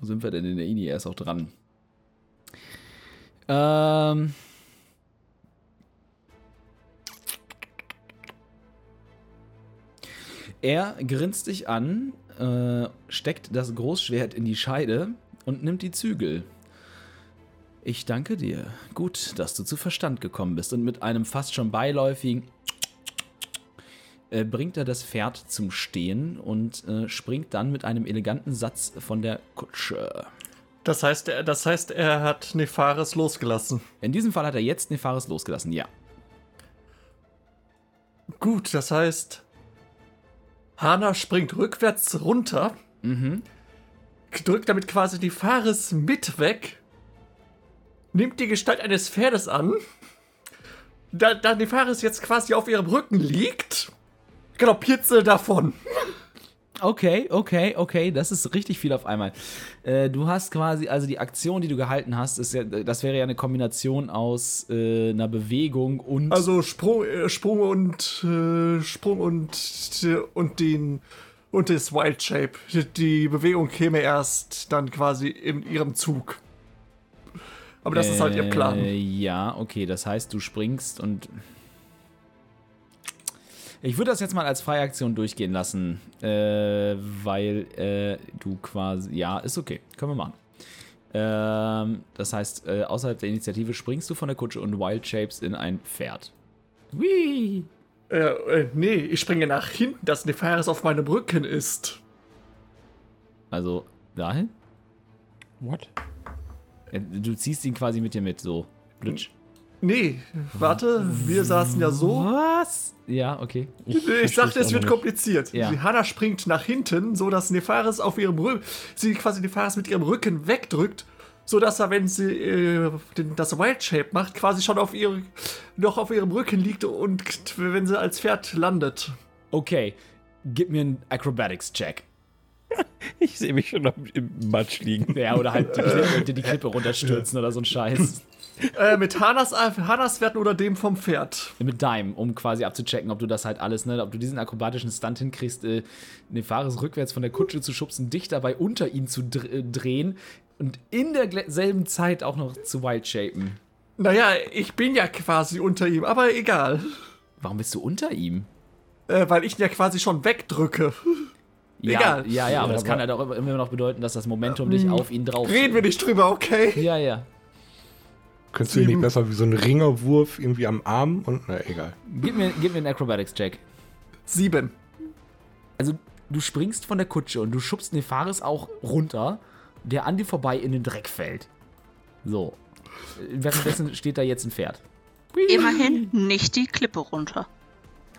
[SPEAKER 1] wo sind wir denn in der Ini? Er ist auch dran. Ähm. Er grinst dich an, äh, steckt das Großschwert in die Scheide und nimmt die Zügel. Ich danke dir. Gut, dass du zu Verstand gekommen bist. Und mit einem fast schon beiläufigen äh, bringt er das Pferd zum Stehen und äh, springt dann mit einem eleganten Satz von der Kutsche.
[SPEAKER 6] Das heißt, er, das heißt, er hat Nefaris losgelassen.
[SPEAKER 1] In diesem Fall hat er jetzt Nefaris losgelassen, ja.
[SPEAKER 6] Gut, das heißt, Hana springt rückwärts runter,
[SPEAKER 1] Mhm.
[SPEAKER 6] drückt damit quasi die Fares mit weg, nimmt die Gestalt eines Pferdes an, da, da die Fares jetzt quasi auf ihrem Rücken liegt, galoppiert sie davon.
[SPEAKER 1] Okay, okay, okay, das ist richtig viel auf einmal. Äh, du hast quasi, also die Aktion, die du gehalten hast, ist ja, das wäre ja eine Kombination aus äh, einer Bewegung und.
[SPEAKER 6] Also Sprung, äh, Sprung und äh, Sprung und äh, und den und das Wild Shape. Die, Bewegung käme erst dann quasi in ihrem Zug. Aber das ist halt ihr Plan.
[SPEAKER 1] Äh, ja, okay, das heißt, du springst und. Ich würde das jetzt mal als Freiaktion durchgehen lassen, äh, weil äh, du quasi. Ja, ist okay, können wir machen. Ähm, das heißt, äh, außerhalb der Initiative springst du von der Kutsche und Wild Shapes in ein Pferd. Whee!
[SPEAKER 6] Äh, äh, nee, ich springe nach hinten, dass Nefaris auf meinem Rücken ist.
[SPEAKER 1] Also dahin?
[SPEAKER 7] What?
[SPEAKER 1] Äh, Du ziehst ihn quasi mit dir mit, so. Blitsch.
[SPEAKER 6] Nee, warte, wir saßen ja so.
[SPEAKER 1] Was? Ja, okay.
[SPEAKER 6] Ich,
[SPEAKER 7] versteh's
[SPEAKER 6] sagte, es wird
[SPEAKER 7] noch
[SPEAKER 6] kompliziert.
[SPEAKER 1] Ja.
[SPEAKER 6] Die Hanna springt nach hinten, so dass Nefaris auf ihrem Rücken, sie quasi Nefaris mit ihrem Rücken wegdrückt, so dass er, wenn sie äh, den, das Wild Shape macht, quasi schon auf ihr, noch auf ihrem Rücken liegt und wenn sie als Pferd landet.
[SPEAKER 1] Okay, gib mir einen Acrobatics-Check.
[SPEAKER 7] Ich sehe mich schon im Matsch liegen.
[SPEAKER 1] Ja, oder halt die Klippe, die Klippe runterstürzen oder so ein Scheiß.
[SPEAKER 6] Äh, mit Hannas, Hannas Werten oder dem vom Pferd.
[SPEAKER 1] Mit Dime, um quasi abzuchecken, ob du das halt alles, ne, ob du diesen akrobatischen Stunt hinkriegst, äh, Nefaris rückwärts von der Kutsche zu schubsen, dich dabei unter ihn zu dr äh, drehen und in derselben Zeit auch noch zu wildshapen.
[SPEAKER 6] Naja, ich bin ja quasi unter ihm, aber egal.
[SPEAKER 1] Warum bist du unter ihm?
[SPEAKER 6] Äh, weil ich ihn ja quasi schon wegdrücke.
[SPEAKER 1] Ja,
[SPEAKER 6] Egal.
[SPEAKER 1] Ja, ja, aber
[SPEAKER 7] Ja,
[SPEAKER 1] das kann halt auch immer noch bedeuten, dass das Momentum dich auf ihn drauf.
[SPEAKER 6] Reden wir nicht drüber, okay?
[SPEAKER 1] Ja, ja.
[SPEAKER 2] Könntest du ihn nicht
[SPEAKER 6] Sieben.
[SPEAKER 2] besser wie so ein Ringerwurf irgendwie am Arm und na egal.
[SPEAKER 1] Gib mir, gib mir einen Acrobatics-Check.
[SPEAKER 6] Sieben.
[SPEAKER 1] Also, du springst von der Kutsche und du schubst Nefaris auch runter, der an dir vorbei in den Dreck fällt. So. Währenddessen steht da jetzt ein Pferd.
[SPEAKER 3] Immerhin nicht die Klippe runter.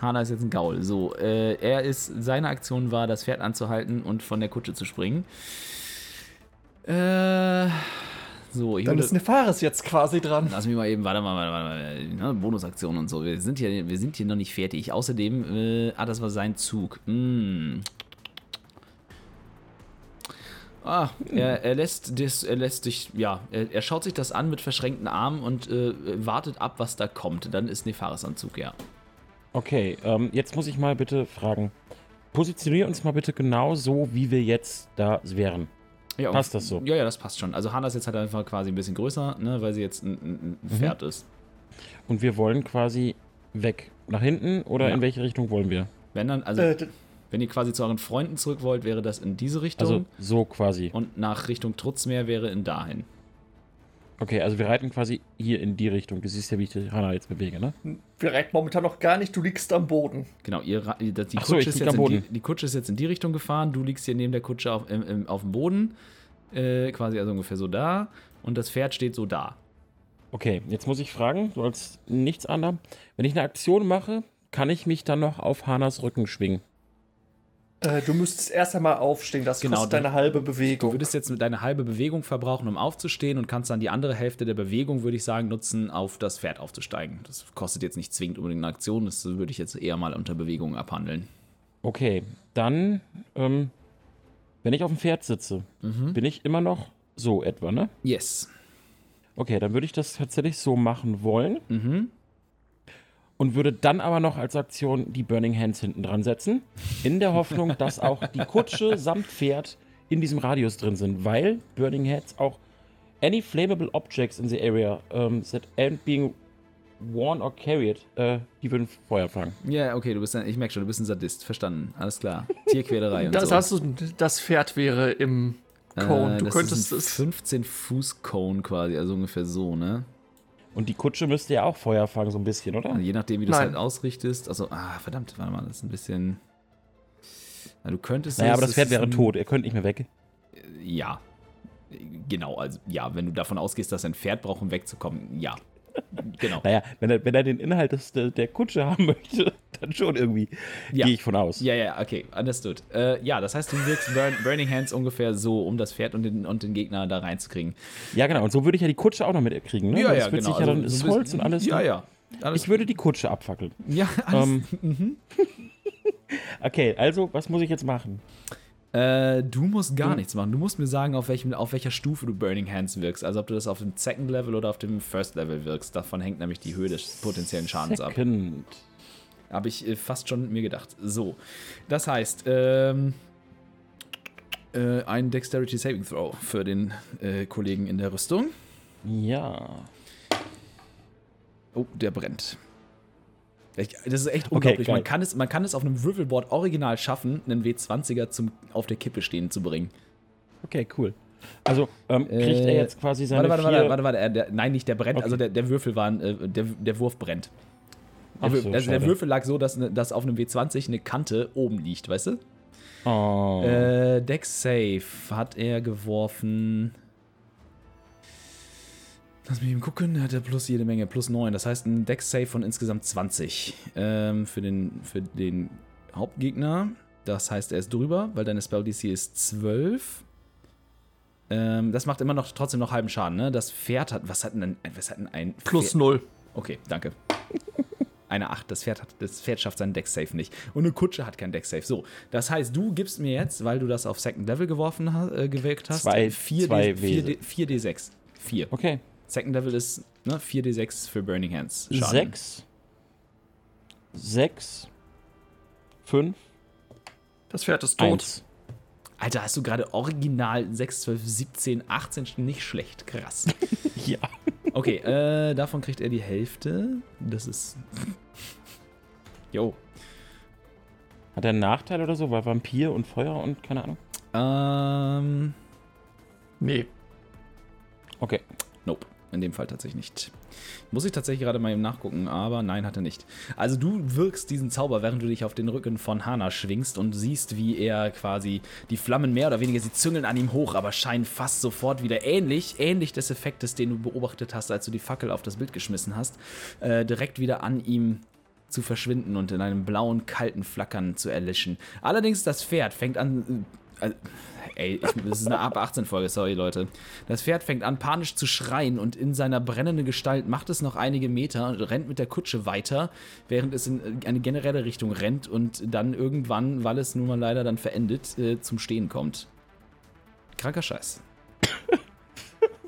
[SPEAKER 1] Hana ist jetzt ein Gaul. So, äh, er ist, seine Aktion war, das Pferd anzuhalten und von der Kutsche zu springen. Äh, So, ich
[SPEAKER 6] Dann
[SPEAKER 1] würde,
[SPEAKER 6] ist Nefaris jetzt quasi dran.
[SPEAKER 1] Lass mich mal eben, warte mal, warte mal, warte mal ne, Bonusaktion und so. Wir sind hier, wir sind hier noch nicht fertig. Außerdem, äh, ah, das war sein Zug. Hm. Ah, er, er lässt das, er lässt dich, ja, er, er schaut sich das an mit verschränkten Armen und äh, wartet ab, was da kommt. Dann ist Nefaris am Zug, ja.
[SPEAKER 7] Okay, ähm, jetzt muss ich mal bitte fragen. Positionier uns mal bitte genau so, wie wir jetzt da wären.
[SPEAKER 1] Ja
[SPEAKER 7] Passt das so?
[SPEAKER 1] Ja, ja, das passt schon. Also Hannah ist jetzt halt einfach quasi ein bisschen größer, ne, weil sie jetzt ein, ein, ein Pferd ist.
[SPEAKER 7] Und wir wollen quasi weg. Nach hinten oder
[SPEAKER 1] Ja.
[SPEAKER 7] in welche Richtung wollen wir?
[SPEAKER 1] Wenn dann, also
[SPEAKER 6] Äh,
[SPEAKER 1] wenn ihr quasi zu euren Freunden zurück wollt, wäre das in diese Richtung.
[SPEAKER 7] Also so quasi.
[SPEAKER 1] und nach Richtung Trutzmeer wäre in dahin.
[SPEAKER 7] Okay, also wir reiten quasi hier in die Richtung. Du siehst ja, wie ich die Hanna jetzt bewege, ne?
[SPEAKER 6] wir reiten momentan noch gar nicht, du liegst am Boden.
[SPEAKER 1] Genau, ihr, die, die,
[SPEAKER 7] Ach so,
[SPEAKER 1] Kutsche ist jetzt
[SPEAKER 7] am
[SPEAKER 1] in die,
[SPEAKER 7] Boden.
[SPEAKER 1] die Kutsche ist jetzt in die Richtung gefahren. Du liegst hier neben der Kutsche auf, im, im, auf dem Boden. Äh, quasi also ungefähr so da. Und das Pferd steht so da.
[SPEAKER 7] Okay, jetzt muss ich fragen, du als nichts anderem. Wenn ich eine Aktion mache, kann ich mich dann noch auf Hanas Rücken schwingen.
[SPEAKER 6] Äh, du müsstest erst einmal aufstehen, das
[SPEAKER 1] Genau,
[SPEAKER 6] kostet
[SPEAKER 1] du-
[SPEAKER 6] deine halbe
[SPEAKER 1] Du
[SPEAKER 6] Bewegung.
[SPEAKER 1] würdest jetzt mit deine halbe Bewegung verbrauchen, um aufzustehen und kannst dann die andere Hälfte der Bewegung, würde ich sagen, nutzen, auf das Pferd aufzusteigen. Das kostet jetzt nicht zwingend unbedingt eine Aktion, das würde ich jetzt eher mal unter Bewegung abhandeln.
[SPEAKER 7] Okay, dann, ähm, wenn ich auf dem Pferd sitze, bin ich immer noch so etwa, ne?
[SPEAKER 1] Yes.
[SPEAKER 7] Okay, dann würde ich das tatsächlich so machen wollen.
[SPEAKER 1] Mhm.
[SPEAKER 7] Und würde dann aber noch als Aktion die Burning Hands hinten dran setzen. In der Hoffnung, dass auch die Kutsche samt Pferd in diesem Radius drin sind. Weil Burning Hands auch any flammable objects in the area um, that aren't being worn or carried, äh, die würden Feuer fangen.
[SPEAKER 1] Ja, okay, du bist ein, ich merke schon, du bist ein Sadist. Verstanden. Alles klar. Tierquälerei und
[SPEAKER 6] Das,
[SPEAKER 1] so.
[SPEAKER 6] hast du, das Pferd wäre im Cone.
[SPEAKER 1] Äh,
[SPEAKER 6] du
[SPEAKER 1] das
[SPEAKER 6] könntest
[SPEAKER 1] ist ein
[SPEAKER 6] es.
[SPEAKER 1] 15-Fuß-Cone quasi, also ungefähr so, ne?
[SPEAKER 7] Und die Kutsche müsste ja auch Feuer fangen, so ein bisschen, oder?
[SPEAKER 1] Also je nachdem, wie du es halt ausrichtest. Also, ah, verdammt, warte mal, das ist ein bisschen. Na, du könntest.
[SPEAKER 7] Naja,
[SPEAKER 1] es-
[SPEAKER 7] aber das Pferd wäre tot. Er könnte nicht mehr weg.
[SPEAKER 1] Ja. Genau, also ja, wenn du davon ausgehst, dass ein Pferd braucht, um wegzukommen, ja. Genau.
[SPEAKER 7] Naja, wenn er, wenn er den Inhalt des, der Kutsche haben möchte, dann schon irgendwie.
[SPEAKER 1] Ja.
[SPEAKER 7] Gehe ich von aus.
[SPEAKER 1] Ja, ja, okay, understood. Äh, ja, das heißt, du wirkst Burn, Burning Hands ungefähr so, um das Pferd und den, und den Gegner da reinzukriegen.
[SPEAKER 7] Ja, genau. Und so würde ich ja die Kutsche auch noch mitkriegen. Ne? Weil das wird sich ja dann,
[SPEAKER 1] Also,
[SPEAKER 7] ist
[SPEAKER 1] so ein
[SPEAKER 7] Holz und alles.
[SPEAKER 1] Ja,
[SPEAKER 7] ne?
[SPEAKER 1] ja. Alles,
[SPEAKER 7] Ich würde die Kutsche abfackeln.
[SPEAKER 1] ja, alles.
[SPEAKER 7] Ähm, okay, also, was muss ich jetzt machen?
[SPEAKER 1] Äh, du musst gar nichts machen. Du musst mir sagen, auf, welchem, auf welcher Stufe du Burning Hands wirkst. Also ob du das auf dem Second Level oder auf dem First Level wirkst. Davon hängt nämlich die Höhe des potenziellen Schadens ab. Habe ich äh, fast schon mir gedacht. So. Das heißt, ähm, äh, ein Dexterity Saving Throw für den äh, Kollegen in der Rüstung.
[SPEAKER 7] Ja.
[SPEAKER 1] Oh, der brennt. Das ist echt unglaublich.
[SPEAKER 7] geil.
[SPEAKER 1] man, kann es, man kann es auf einem Würfelboard original schaffen, einen W20er zum auf der Kippe stehen zu bringen.
[SPEAKER 7] Okay, cool. Also, ähm, kriegt er
[SPEAKER 1] Äh,
[SPEAKER 7] jetzt quasi seine
[SPEAKER 1] Warte, warte, warte, warte, warte. er- Der, nein, nicht der brennt.
[SPEAKER 7] Okay.
[SPEAKER 1] Also der, der Würfel war, ein, äh, der, der Wurf brennt.
[SPEAKER 7] So,
[SPEAKER 1] also der. Würfel lag so, dass, ne, dass auf einem W20 eine Kante oben liegt, weißt du?
[SPEAKER 7] Oh.
[SPEAKER 1] Äh, Dex Save hat er geworfen. Lass mich eben gucken, hat er plus jede Menge, plus 9. Das heißt ein Dex Save von insgesamt 20 ähm, für, den, für den Hauptgegner. Das heißt, er ist drüber, weil deine Spell DC ist 12. Ähm, das macht immer noch trotzdem noch halben Schaden, ne? Das Pferd hat. Was hat denn ein, was hat denn ein
[SPEAKER 6] Plus
[SPEAKER 1] Pferd?
[SPEAKER 6] null.
[SPEAKER 1] Okay, danke. Eine 8. Das Pferd, hat, das Pferd schafft seinen Deck-Safe nicht. Und eine Kutsche hat keinen Deck-Safe. So, das heißt, du gibst mir jetzt, weil du das auf Second Level geworfen äh, gewirkt hast,
[SPEAKER 7] Zwei-
[SPEAKER 1] 4
[SPEAKER 7] zwei
[SPEAKER 1] D, 4 4d6. 4.
[SPEAKER 7] Okay.
[SPEAKER 1] Second Level ist ne, 4d6 für Burning Hands. Schaden.
[SPEAKER 7] Sechs. Sechs. Fünf.
[SPEAKER 6] Das Pferd ist tot.
[SPEAKER 7] Eins.
[SPEAKER 1] Alter, hast du gerade original 6, 12, 17, 18 nicht schlecht. Krass.
[SPEAKER 7] Ja.
[SPEAKER 1] Okay, äh, davon kriegt er die Hälfte. Das ist. Jo.
[SPEAKER 7] Hat er einen Nachteil oder so? Weil Vampir und Feuer und keine Ahnung?
[SPEAKER 1] Ähm.
[SPEAKER 6] Nee.
[SPEAKER 7] Okay.
[SPEAKER 1] Nope, in dem Fall tatsächlich nicht. Muss ich tatsächlich gerade mal eben nachgucken, aber nein, hat er nicht. Also du wirkst diesen Zauber, während du dich auf den Rücken von Hana schwingst und siehst, wie er quasi die Flammen mehr oder weniger, sie züngeln an ihm hoch, aber scheinen fast sofort wieder ähnlich, ähnlich des Effektes, den du beobachtet hast, als du die Fackel auf das Bild geschmissen hast, äh, direkt wieder an ihm zu verschwinden und in einem blauen, kalten Flackern zu erlischen. Allerdings das Pferd fängt an, Also, ey, ich, das ist eine ab 18 Folge, sorry Leute. Das Pferd fängt an panisch zu schreien und in seiner brennenden Gestalt macht es noch einige Meter und rennt mit der Kutsche weiter, während es in eine generelle Richtung rennt und dann irgendwann, weil es nun mal leider dann verendet, äh, zum Stehen kommt. Kranker Scheiß.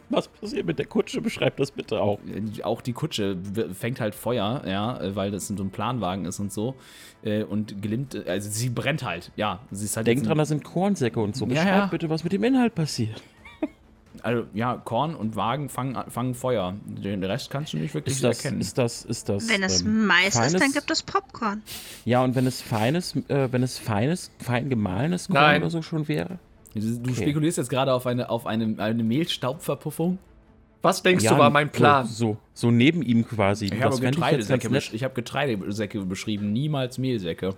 [SPEAKER 7] Was passiert mit der Kutsche? Beschreib das bitte auch.
[SPEAKER 1] Äh, Auch die Kutsche fängt halt Feuer, ja, äh, weil das so ein Planwagen ist und so. Äh, Und glimmt, also sie brennt halt, ja. Sie ist halt
[SPEAKER 7] Denk dran, da sind Kornsäcke und so.
[SPEAKER 1] Ja,
[SPEAKER 7] Beschreib
[SPEAKER 1] ja.
[SPEAKER 7] bitte, was mit dem Inhalt passiert.
[SPEAKER 1] Also ja, Korn und Wagen fangen, fangen Feuer. Den Rest kannst du nicht wirklich
[SPEAKER 7] Ist das,
[SPEAKER 1] erkennen.
[SPEAKER 7] ist das, ist das.
[SPEAKER 3] Wenn es
[SPEAKER 7] ähm,
[SPEAKER 3] Mais ist, dann
[SPEAKER 7] feines-
[SPEAKER 3] gibt es Popcorn.
[SPEAKER 7] Ja, und wenn es feines, äh, wenn es feines, fein gemahlenes Korn
[SPEAKER 6] Nein.
[SPEAKER 7] oder so schon wäre?
[SPEAKER 1] Du,
[SPEAKER 7] Okay.
[SPEAKER 1] spekulierst jetzt gerade auf eine, auf eine, eine Mehlstaubverpuffung.
[SPEAKER 6] Was denkst
[SPEAKER 7] ja,
[SPEAKER 6] du war mein Plan?
[SPEAKER 7] So, so, neben ihm quasi.
[SPEAKER 1] Ich habe
[SPEAKER 7] ich
[SPEAKER 1] Getreidesäcke,
[SPEAKER 7] nett.
[SPEAKER 1] ich hab Getreidesäcke beschrieben, niemals Mehlsäcke.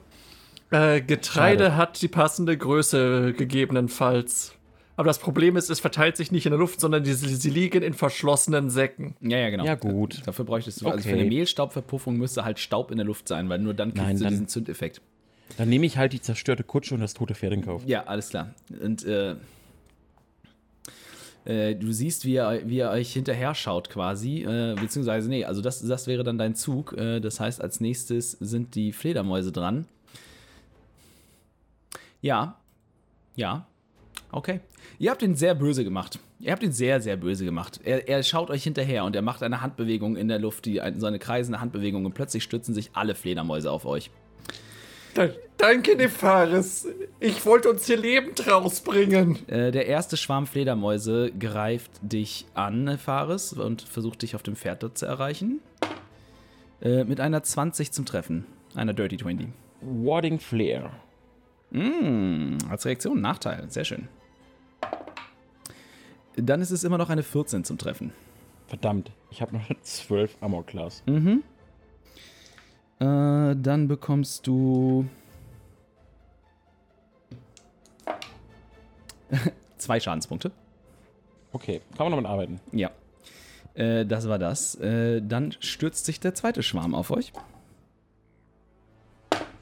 [SPEAKER 6] Äh, Getreide
[SPEAKER 7] Schade.
[SPEAKER 6] hat die passende Größe gegebenenfalls. Aber das Problem ist, es verteilt sich nicht in der Luft, sondern die, sie liegen in verschlossenen Säcken.
[SPEAKER 1] Ja, ja, genau.
[SPEAKER 7] Ja, gut.
[SPEAKER 1] Dafür bräuchtest du, also für
[SPEAKER 7] Okay.
[SPEAKER 1] eine Mehlstaubverpuffung müsste halt Staub in der Luft sein, weil nur dann kriegst
[SPEAKER 7] Nein,
[SPEAKER 1] du
[SPEAKER 7] dann-
[SPEAKER 1] diesen Zündeffekt.
[SPEAKER 7] Dann nehme ich halt die zerstörte Kutsche und das tote Pferd in Kauf.
[SPEAKER 1] Ja, alles klar. Und äh, äh, du siehst, wie ihr, wie ihr euch hinterher schaut quasi, äh, beziehungsweise, nee, also das, das wäre dann dein Zug. Äh, das heißt, als nächstes sind die Fledermäuse dran. Ja, ja, okay. Ihr habt ihn sehr böse gemacht. Ihr habt ihn sehr, sehr böse gemacht. Er, er schaut euch hinterher und er macht eine Handbewegung in der Luft, die, so eine kreisende Handbewegung und plötzlich stützen sich alle Fledermäuse auf euch.
[SPEAKER 6] Da, danke, Nefaris. Ich wollte uns hier lebend rausbringen.
[SPEAKER 1] Äh, der erste Schwarm Fledermäuse greift dich an, Fares, und versucht dich auf dem Pferd dort zu erreichen. Äh, mit einer 20 zum Treffen. Einer Dirty 20.
[SPEAKER 7] Warding Flare.
[SPEAKER 1] Mm, als Reaktion Nachteil. Sehr schön. Dann ist es immer noch eine 14 zum Treffen.
[SPEAKER 7] Verdammt, ich habe noch eine 12 Armor Class.
[SPEAKER 1] Mhm. Äh, dann bekommst du. zwei Schadenspunkte.
[SPEAKER 7] Okay, kann man damit arbeiten.
[SPEAKER 1] Ja. Äh, das war das. Äh, dann stürzt sich der zweite Schwarm auf euch.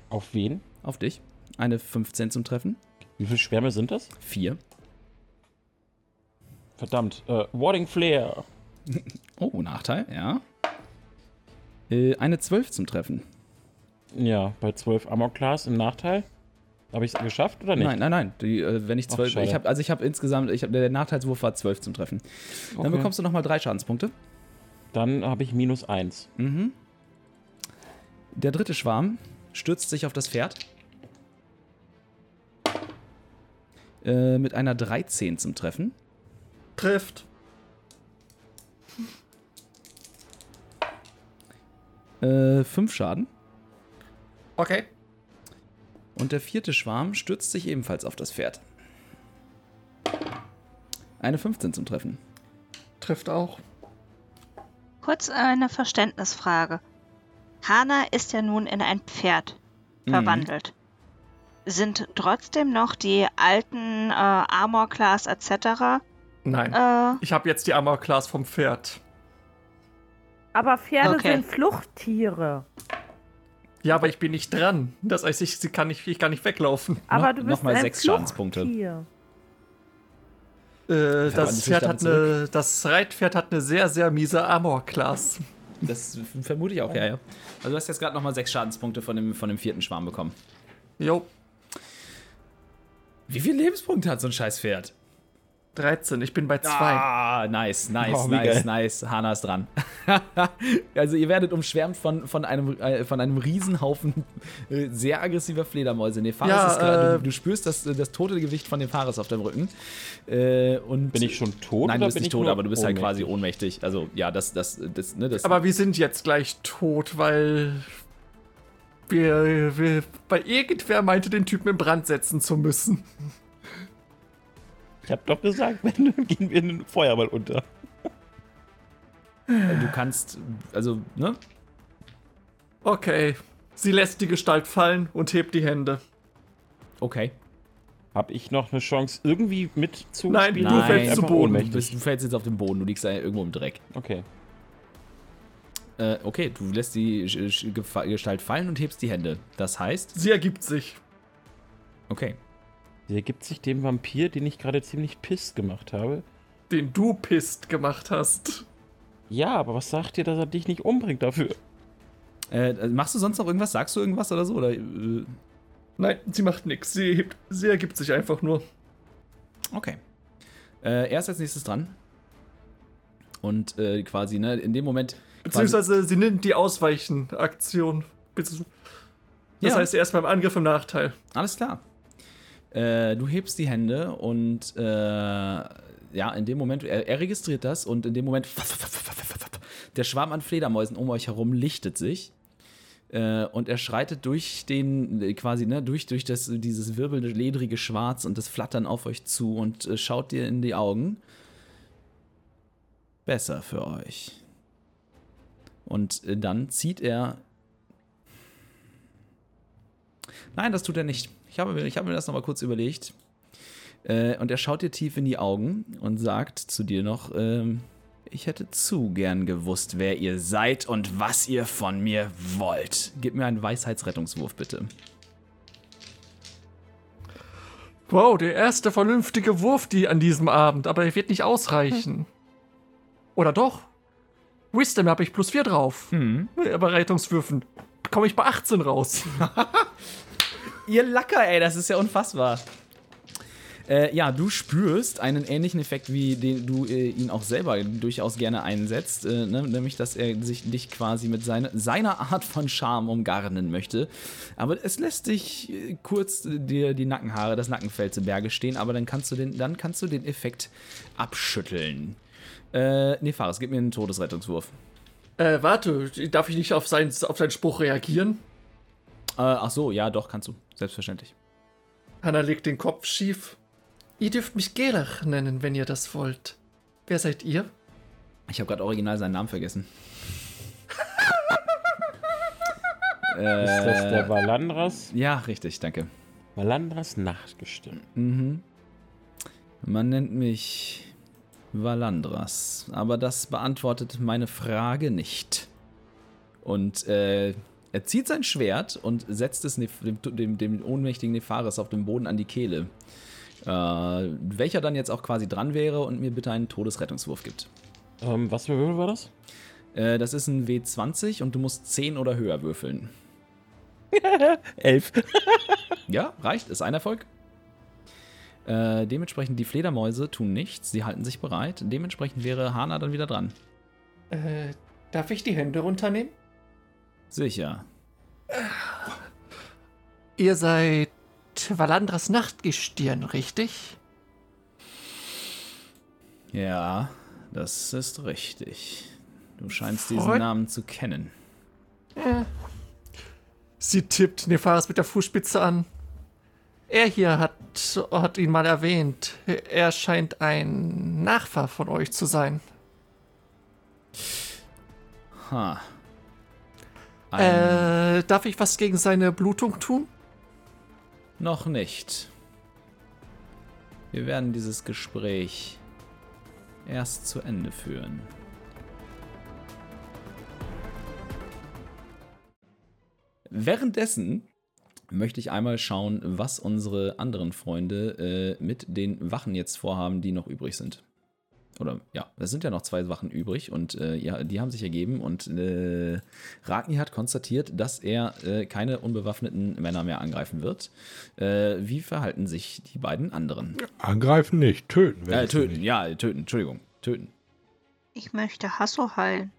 [SPEAKER 7] Auf wen?
[SPEAKER 1] Auf dich. Eine 15 zum Treffen.
[SPEAKER 7] Wie viele Schwärme sind das?
[SPEAKER 1] Vier.
[SPEAKER 7] Verdammt, äh, Warding Flare.
[SPEAKER 1] Oh, Nachteil, ja. Äh, eine 12 zum Treffen.
[SPEAKER 7] Ja, bei 12 Armor Class im Nachteil. Habe ich es geschafft oder nicht?
[SPEAKER 1] Nein, nein, nein. Die, äh, wenn ich
[SPEAKER 7] Ach,
[SPEAKER 1] 12.
[SPEAKER 7] schade.
[SPEAKER 1] ich hab, also ich habe insgesamt, ich hab, der Nachteilswurf war 12 zum Treffen. Dann
[SPEAKER 7] Okay.
[SPEAKER 1] bekommst du nochmal drei Schadenspunkte.
[SPEAKER 7] Dann habe ich minus 1.
[SPEAKER 1] Mhm. Der dritte Schwarm stürzt sich auf das Pferd. Äh, mit einer 13 zum Treffen.
[SPEAKER 6] Trifft.
[SPEAKER 1] Äh, fünf Schaden.
[SPEAKER 6] Okay.
[SPEAKER 1] Und der vierte Schwarm stürzt sich ebenfalls auf das Pferd. Eine 15 zum Treffen.
[SPEAKER 6] Trifft auch.
[SPEAKER 3] Kurz eine Verständnisfrage. Hana ist ja nun in ein Pferd
[SPEAKER 1] Mhm.
[SPEAKER 3] verwandelt. Sind trotzdem noch die alten äh, Armor Class etc.
[SPEAKER 6] Nein.
[SPEAKER 3] Äh,
[SPEAKER 6] Ich habe jetzt die Armor Class vom Pferd.
[SPEAKER 4] Aber Pferde
[SPEAKER 3] Okay.
[SPEAKER 4] sind Fluchttiere.
[SPEAKER 6] Ja, aber ich bin nicht dran. Das heißt, ich, sie kann nicht, ich kann nicht weglaufen.
[SPEAKER 4] Aber
[SPEAKER 1] Noch-
[SPEAKER 4] du bist
[SPEAKER 1] mal
[SPEAKER 4] ein
[SPEAKER 1] sechs Schadenspunkte.
[SPEAKER 6] Äh, das Pferd hat eine, das Reitpferd hat eine sehr, sehr miese Armor Class.
[SPEAKER 1] Das vermute ich auch, ja, ja. Also du hast jetzt gerade nochmal sechs Schadenspunkte von dem, von dem vierten Schwarm bekommen.
[SPEAKER 6] Jo,
[SPEAKER 1] Wie viele Lebenspunkte hat so ein scheiß Pferd?
[SPEAKER 6] 13. Ich bin bei 2.
[SPEAKER 1] Ah, nice, nice,
[SPEAKER 7] Oh,
[SPEAKER 1] nice,
[SPEAKER 7] geil.
[SPEAKER 1] nice. Hanna ist dran. also ihr werdet umschwärmt von, von, einem, äh, von einem Riesenhaufen äh, sehr aggressiver Fledermäuse. Nee, Fares
[SPEAKER 6] Ja,
[SPEAKER 1] ist gerade,
[SPEAKER 6] äh,
[SPEAKER 1] du, du spürst das, das tote Gewicht von dem Fares auf deinem Rücken. Äh, und
[SPEAKER 7] Bin ich schon tot?
[SPEAKER 1] Nein,
[SPEAKER 7] oder
[SPEAKER 1] du bist
[SPEAKER 7] bin
[SPEAKER 1] nicht
[SPEAKER 7] ich
[SPEAKER 1] tot, aber du bist halt quasi
[SPEAKER 7] ohnmächtig?
[SPEAKER 1] ohnmächtig. Also ja, das, das, das, ne, das.
[SPEAKER 6] Aber wir sind jetzt gleich tot, weil wir, wir, weil irgendwer meinte, den Typen in Brand setzen zu müssen.
[SPEAKER 7] Ich hab doch gesagt, wenn dann gehen wir in den Feuerball unter.
[SPEAKER 1] du kannst, also, ne?
[SPEAKER 6] Okay. Sie lässt die Gestalt fallen und hebt die Hände.
[SPEAKER 1] Okay.
[SPEAKER 7] Hab ich noch eine Chance, irgendwie mitzuspielen?
[SPEAKER 6] Nein, du
[SPEAKER 7] Oder
[SPEAKER 6] fällst zu Boden.
[SPEAKER 1] Du, bist, du fällst jetzt auf den Boden, du liegst da irgendwo im Dreck.
[SPEAKER 7] Okay.
[SPEAKER 1] Äh, okay, du lässt die Gestalt fallen und hebst die Hände. Das heißt,
[SPEAKER 6] Sie ergibt sich.
[SPEAKER 1] okay.
[SPEAKER 7] Sie ergibt sich dem Vampir, den ich gerade ziemlich piss gemacht habe.
[SPEAKER 6] Den du pisst gemacht hast.
[SPEAKER 7] Ja, aber was sagt dir, dass er dich nicht umbringt dafür?
[SPEAKER 1] Äh, machst du sonst noch irgendwas? Sagst du irgendwas oder so? Oder, äh,
[SPEAKER 6] Nein, sie macht nichts. Sie, hebt- sie ergibt sich einfach nur.
[SPEAKER 1] okay. Äh, er ist als nächstes dran. Und äh, quasi, ne, in dem Moment.
[SPEAKER 6] Beziehungsweise sie nimmt die Ausweichen-Aktion. Das
[SPEAKER 1] Ja.
[SPEAKER 6] heißt, er ist beim Angriff im Nachteil.
[SPEAKER 1] Alles klar. Äh, du hebst die Hände und äh, ja, in dem Moment, er, er registriert das und in dem Moment, der Schwarm an Fledermäusen um euch herum lichtet sich. Äh, und er schreitet durch den, äh, quasi, ne, durch, durch das, dieses wirbelnde, ledrige Schwarz und das Flattern auf euch zu und schaut dir in die Augen. Besser für euch. Und dann zieht er Nein, das tut er nicht. Ich habe, mir- ich habe mir das nochmal kurz überlegt. Äh, und er schaut dir tief in die Augen und sagt zu dir noch, ähm, ich hätte zu gern gewusst, wer ihr seid und was ihr von mir wollt. Gib mir einen Weisheitsrettungswurf, bitte.
[SPEAKER 6] Wow, der erste vernünftige Wurf die an diesem Abend, aber er wird nicht ausreichen. Oder doch? Wisdom habe ich plus 4 drauf.
[SPEAKER 1] Hm.
[SPEAKER 6] Bei Rettungswürfen komme ich bei 18 raus.
[SPEAKER 1] Ihr Lacker, ey, das ist ja unfassbar. Äh, ja, du spürst einen ähnlichen Effekt, wie den du äh, ihn auch selber durchaus gerne einsetzt, äh, ne? nämlich, dass er sich dich quasi mit seine, seiner Art von Charme umgarnen möchte. Aber es lässt dich äh, kurz äh, dir die Nackenhaare, das Nackenfell zu Berge stehen, aber dann kannst du den, dann kannst du den Effekt abschütteln. Äh, Nefaris, gib mir einen Todesrettungswurf.
[SPEAKER 6] Äh, warte, darf ich nicht auf seinen, auf seinen Spruch reagieren?
[SPEAKER 1] Äh, ach so, ja, doch, kannst du. Selbstverständlich.
[SPEAKER 6] Hannah legt den Kopf schief. Ihr dürft mich Gelach nennen, wenn ihr das wollt. Wer seid ihr?
[SPEAKER 1] Ich habe gerade original seinen Namen vergessen.
[SPEAKER 7] Ist das
[SPEAKER 1] äh,
[SPEAKER 7] der Valandras?
[SPEAKER 1] ja, richtig, danke.
[SPEAKER 7] Valandras Nachtgestirn.
[SPEAKER 1] Mhm. Man nennt mich Valandras, aber das beantwortet meine Frage nicht. Und äh, er zieht sein Schwert und setzt es dem, dem, dem ohnmächtigen Nefaris auf dem Boden an die Kehle. Äh, welcher dann jetzt auch quasi dran wäre und mir bitte einen Todesrettungswurf gibt.
[SPEAKER 7] Ähm, was für Würfel war das?
[SPEAKER 1] Äh, das ist ein W20 und du musst 10 oder höher würfeln.
[SPEAKER 7] Elf.
[SPEAKER 1] Ja, reicht, ist ein Erfolg. Äh, dementsprechend, die Fledermäuse tun nichts, sie halten sich bereit. Dementsprechend wäre Hana dann wieder dran.
[SPEAKER 6] Äh, darf ich die Hände runternehmen?
[SPEAKER 1] Sicher.
[SPEAKER 6] Ihr seid Valandras Nachtgestirn, richtig?
[SPEAKER 1] Ja, das ist richtig. Du scheinst diesen
[SPEAKER 6] Freut-
[SPEAKER 1] Namen zu kennen.
[SPEAKER 6] Sie tippt Nefaris mit der Fußspitze an. Er hier hat, hat ihn mal erwähnt. Er scheint ein Nachfahr von euch zu sein.
[SPEAKER 1] Ha. Ein,
[SPEAKER 6] Äh, darf ich was gegen seine Blutung tun?
[SPEAKER 1] Noch nicht. Wir werden dieses Gespräch erst zu Ende führen. Währenddessen möchte ich einmal schauen, was unsere anderen Freunde äh, mit den Wachen jetzt vorhaben, die noch übrig sind. Oder ja, es sind ja noch zwei Wachen übrig und äh, ja, die haben sich ergeben und äh, Ragni hat konstatiert, dass er äh, keine unbewaffneten Männer mehr angreifen wird. Äh, wie verhalten sich die beiden anderen?
[SPEAKER 2] Angreifen nicht, töten.
[SPEAKER 1] Äh, töten,
[SPEAKER 2] nicht.
[SPEAKER 1] ja, töten, Entschuldigung, töten.
[SPEAKER 3] Ich möchte Hasso heilen.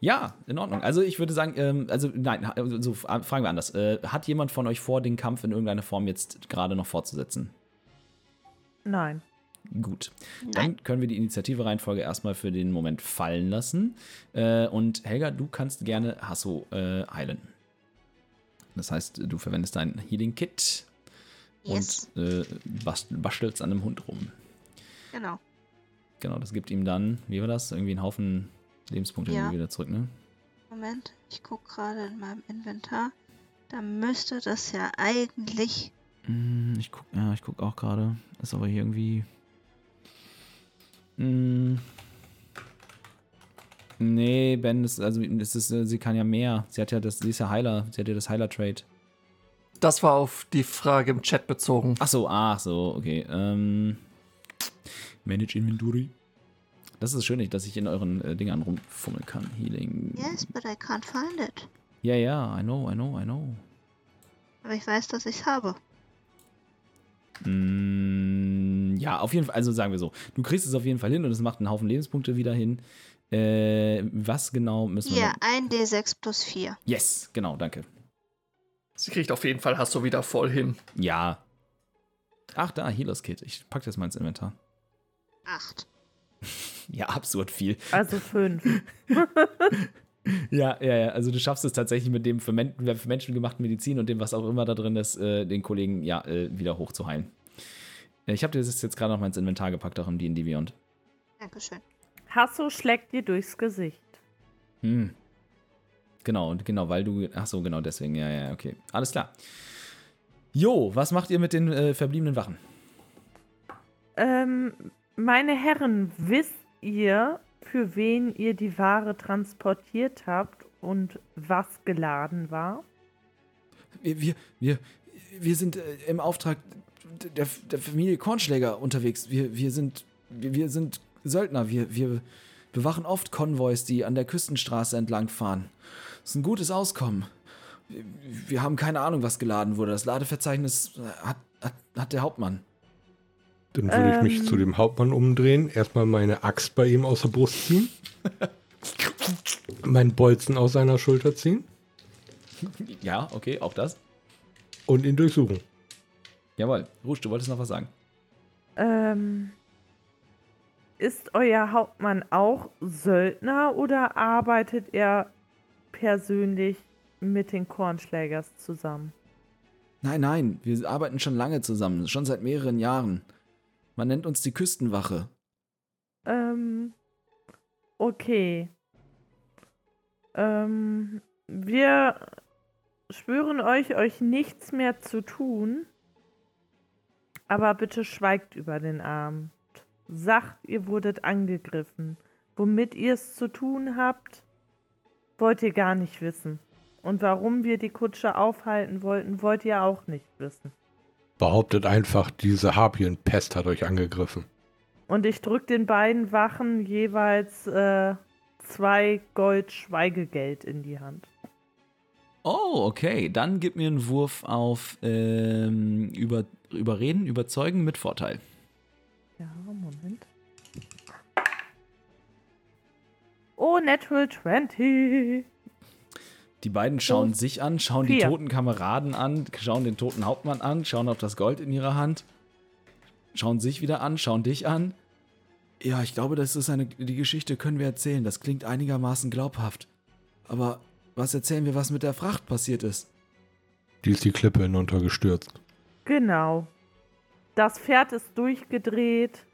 [SPEAKER 1] Ja, in Ordnung. Also ich würde sagen, ähm, also nein, also, so fragen wir anders. Äh, hat jemand von euch vor, den Kampf in irgendeiner Form jetzt gerade noch fortzusetzen?
[SPEAKER 4] Nein.
[SPEAKER 1] Gut. Dann können wir die Initiative-Reihenfolge erstmal für den Moment fallen lassen. Äh, und Helga, du kannst gerne Hasso äh, heilen. Das heißt, du verwendest dein Healing Kit
[SPEAKER 3] Yes.
[SPEAKER 1] und äh, bast bastelst an einem Hund rum.
[SPEAKER 3] Genau.
[SPEAKER 1] Genau, das gibt ihm dann, wie war das? Irgendwie einen Haufen Lebenspunkte
[SPEAKER 3] Ja.
[SPEAKER 1] wieder zurück, ne?
[SPEAKER 3] Moment, ich gucke gerade in meinem Inventar. Da müsste das ja eigentlich.
[SPEAKER 1] Hm, Ich guck, ja, ich guck auch gerade. Ist aber hier irgendwie. Hm. Nee, Ben, das, also das ist, sie kann ja mehr. Sie hat ja das, sie ist ja Heiler. Sie hat ja das Heiler-Trade.
[SPEAKER 6] Das war auf die Frage im Chat bezogen.
[SPEAKER 1] Ach so, ach so, okay. Ähm, Manage Inventory. Das ist schön, dass ich in euren äh, Dingern rumfummeln kann. Healing.
[SPEAKER 3] Yes, but I can't find it.
[SPEAKER 1] Ja, ja, I know, I know, I know.
[SPEAKER 3] Aber ich weiß, dass ich es habe.
[SPEAKER 1] Mm, ja, auf jeden Fall, also sagen wir so, du kriegst es auf jeden Fall hin und es macht einen Haufen Lebenspunkte wieder hin. Äh, was genau müssen wir.
[SPEAKER 3] Hier,
[SPEAKER 1] noch-
[SPEAKER 3] ein D6 plus 4.
[SPEAKER 1] Yes, genau, danke.
[SPEAKER 6] Sie kriegt auf jeden Fall, hast du wieder voll hin.
[SPEAKER 1] Ja. Ach, da, Healers Kit. Ich pack das mal ins Inventar.
[SPEAKER 3] 8.
[SPEAKER 1] Ja, absurd viel.
[SPEAKER 4] Also fünf.
[SPEAKER 1] Ja, ja, ja. Also du schaffst es tatsächlich mit dem für, Men für Menschen gemachten Medizin und dem, was auch immer da drin ist, äh, den Kollegen ja äh, wieder hochzuheilen. Ich habe dir das jetzt gerade noch mal ins Inventar gepackt, auch im D&D Beyond.
[SPEAKER 3] Dankeschön.
[SPEAKER 4] Hasso schlägt dir durchs Gesicht.
[SPEAKER 1] Hm. Genau, und genau, weil du. Ach so, genau deswegen. Ja, ja, okay. Alles klar. Jo, was macht ihr mit den äh, verbliebenen Wachen?
[SPEAKER 4] Ähm, meine Herren, wisst ihr, für wen ihr die Ware transportiert habt und was geladen war?
[SPEAKER 1] Wir, wir, wir, wir sind äh, im Auftrag der, der Familie Kornschläger unterwegs. Wir, wir, sind, wir, wir sind Söldner. Wir, wir bewachen oft Konvois, die an der Küstenstraße entlang fahren. Das ist ein gutes Auskommen. Wir, wir haben keine Ahnung, was geladen wurde. Das Ladeverzeichnis äh, hat, hat, hat der Hauptmann.
[SPEAKER 2] Dann würde ich mich
[SPEAKER 4] Ähm.
[SPEAKER 2] zu dem Hauptmann umdrehen, erstmal meine Axt bei ihm aus der Brust ziehen, meinen Bolzen aus seiner Schulter ziehen
[SPEAKER 1] Ja, okay, auch das.
[SPEAKER 2] und ihn durchsuchen.
[SPEAKER 1] Jawohl. Rusch, du wolltest noch was sagen.
[SPEAKER 4] Ähm, ist euer Hauptmann auch Söldner oder arbeitet er persönlich mit den Kornschlägers zusammen?
[SPEAKER 1] Nein, nein, wir arbeiten schon lange zusammen, schon seit mehreren Jahren. Man nennt uns die Küstenwache.
[SPEAKER 4] Ähm, okay. Ähm, wir schwören euch, euch nichts mehr zu tun. Aber bitte schweigt über den Abend. Sagt, ihr wurdet angegriffen. Womit ihr es zu tun habt, wollt ihr gar nicht wissen. Und warum wir die Kutsche aufhalten wollten, wollt ihr auch nicht wissen.
[SPEAKER 2] Behauptet einfach, diese Harpienpest hat euch angegriffen.
[SPEAKER 4] Und ich drück den beiden Wachen jeweils äh, zwei Gold Schweigegeld in die Hand.
[SPEAKER 1] Oh, okay. Dann gib mir einen Wurf auf ähm, über, Überreden, Überzeugen mit Vorteil.
[SPEAKER 4] Ja, Moment. Oh, Natural 20.
[SPEAKER 1] Die beiden schauen
[SPEAKER 4] Oh.
[SPEAKER 1] sich an, schauen die
[SPEAKER 4] Vier.
[SPEAKER 1] toten Kameraden an, schauen den toten Hauptmann an, schauen auf das Gold in ihrer Hand, schauen sich wieder an, schauen dich an. Ja, ich glaube, das ist eine. Die Geschichte können wir erzählen. Das klingt einigermaßen glaubhaft. Aber was erzählen wir, was mit der Fracht passiert ist?
[SPEAKER 2] Die ist die Klippe hinuntergestürzt.
[SPEAKER 4] Genau. Das Pferd ist durchgedreht,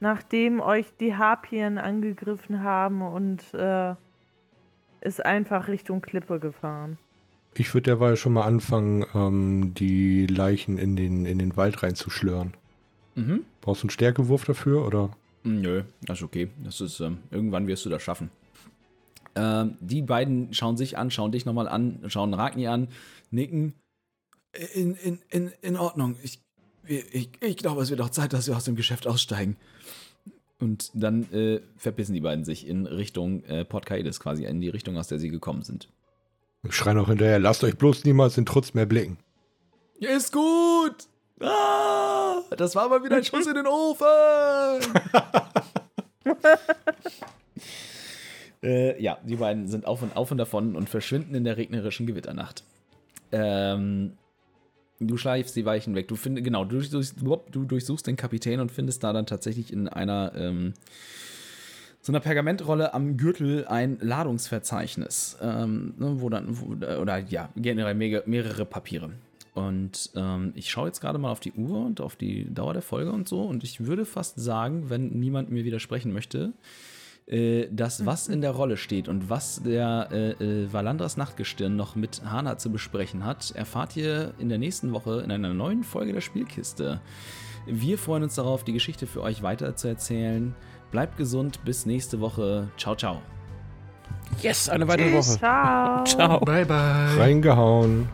[SPEAKER 4] nachdem euch die Harpien angegriffen haben und äh, ist einfach Richtung Klippe gefahren.
[SPEAKER 2] Ich würde derweil schon mal anfangen, ähm, die Leichen in den, in den Wald reinzuschlören.
[SPEAKER 1] Mhm.
[SPEAKER 2] Brauchst du einen Stärkewurf dafür oder?
[SPEAKER 1] Nö, das ist okay. Das ist, ähm, irgendwann wirst du das schaffen. Ähm, die beiden schauen sich an, schauen dich nochmal an, schauen Ragni an, nicken. In, in, in, in Ordnung. Ich, ich, ich glaube, es wird auch Zeit, dass wir aus dem Geschäft aussteigen. Und dann äh, verpissen die beiden sich in Richtung äh, Port Kaides, quasi in die Richtung, aus der sie gekommen sind.
[SPEAKER 2] Ich schreie noch hinterher, lasst euch bloß niemals den Trutz mehr blicken.
[SPEAKER 1] Ist gut! Ah, das war mal wieder ein Schuss in den Ofen! äh, ja, die beiden sind auf und auf und davon und verschwinden in der regnerischen Gewitternacht. Ähm, du schleifst die Weichen weg. Du findest, genau, du durchsuchst, du durchsuchst den Kapitän und findest da dann tatsächlich in einer ähm, so einer Pergamentrolle am Gürtel ein Ladungsverzeichnis, ähm, ne, wo dann, wo, oder ja, generell mehrere, mehrere Papiere. Und ähm, ich schaue jetzt gerade mal auf die Uhr und auf die Dauer der Folge und so. Und ich würde fast sagen, wenn niemand mir widersprechen möchte, äh, das, was in der Rolle steht und was der äh, äh, Valandras Nachtgestirn noch mit Hana zu besprechen hat, erfahrt ihr in der nächsten Woche in einer neuen Folge der Spielkiste. Wir freuen uns darauf, die Geschichte für euch weiter zu erzählen. Bleibt gesund, bis nächste Woche. Ciao, ciao.
[SPEAKER 7] Yes, eine weitere
[SPEAKER 3] Tschüss.
[SPEAKER 7] Woche.
[SPEAKER 4] Ciao.
[SPEAKER 7] Ciao.
[SPEAKER 6] Bye, bye.
[SPEAKER 2] Reingehauen.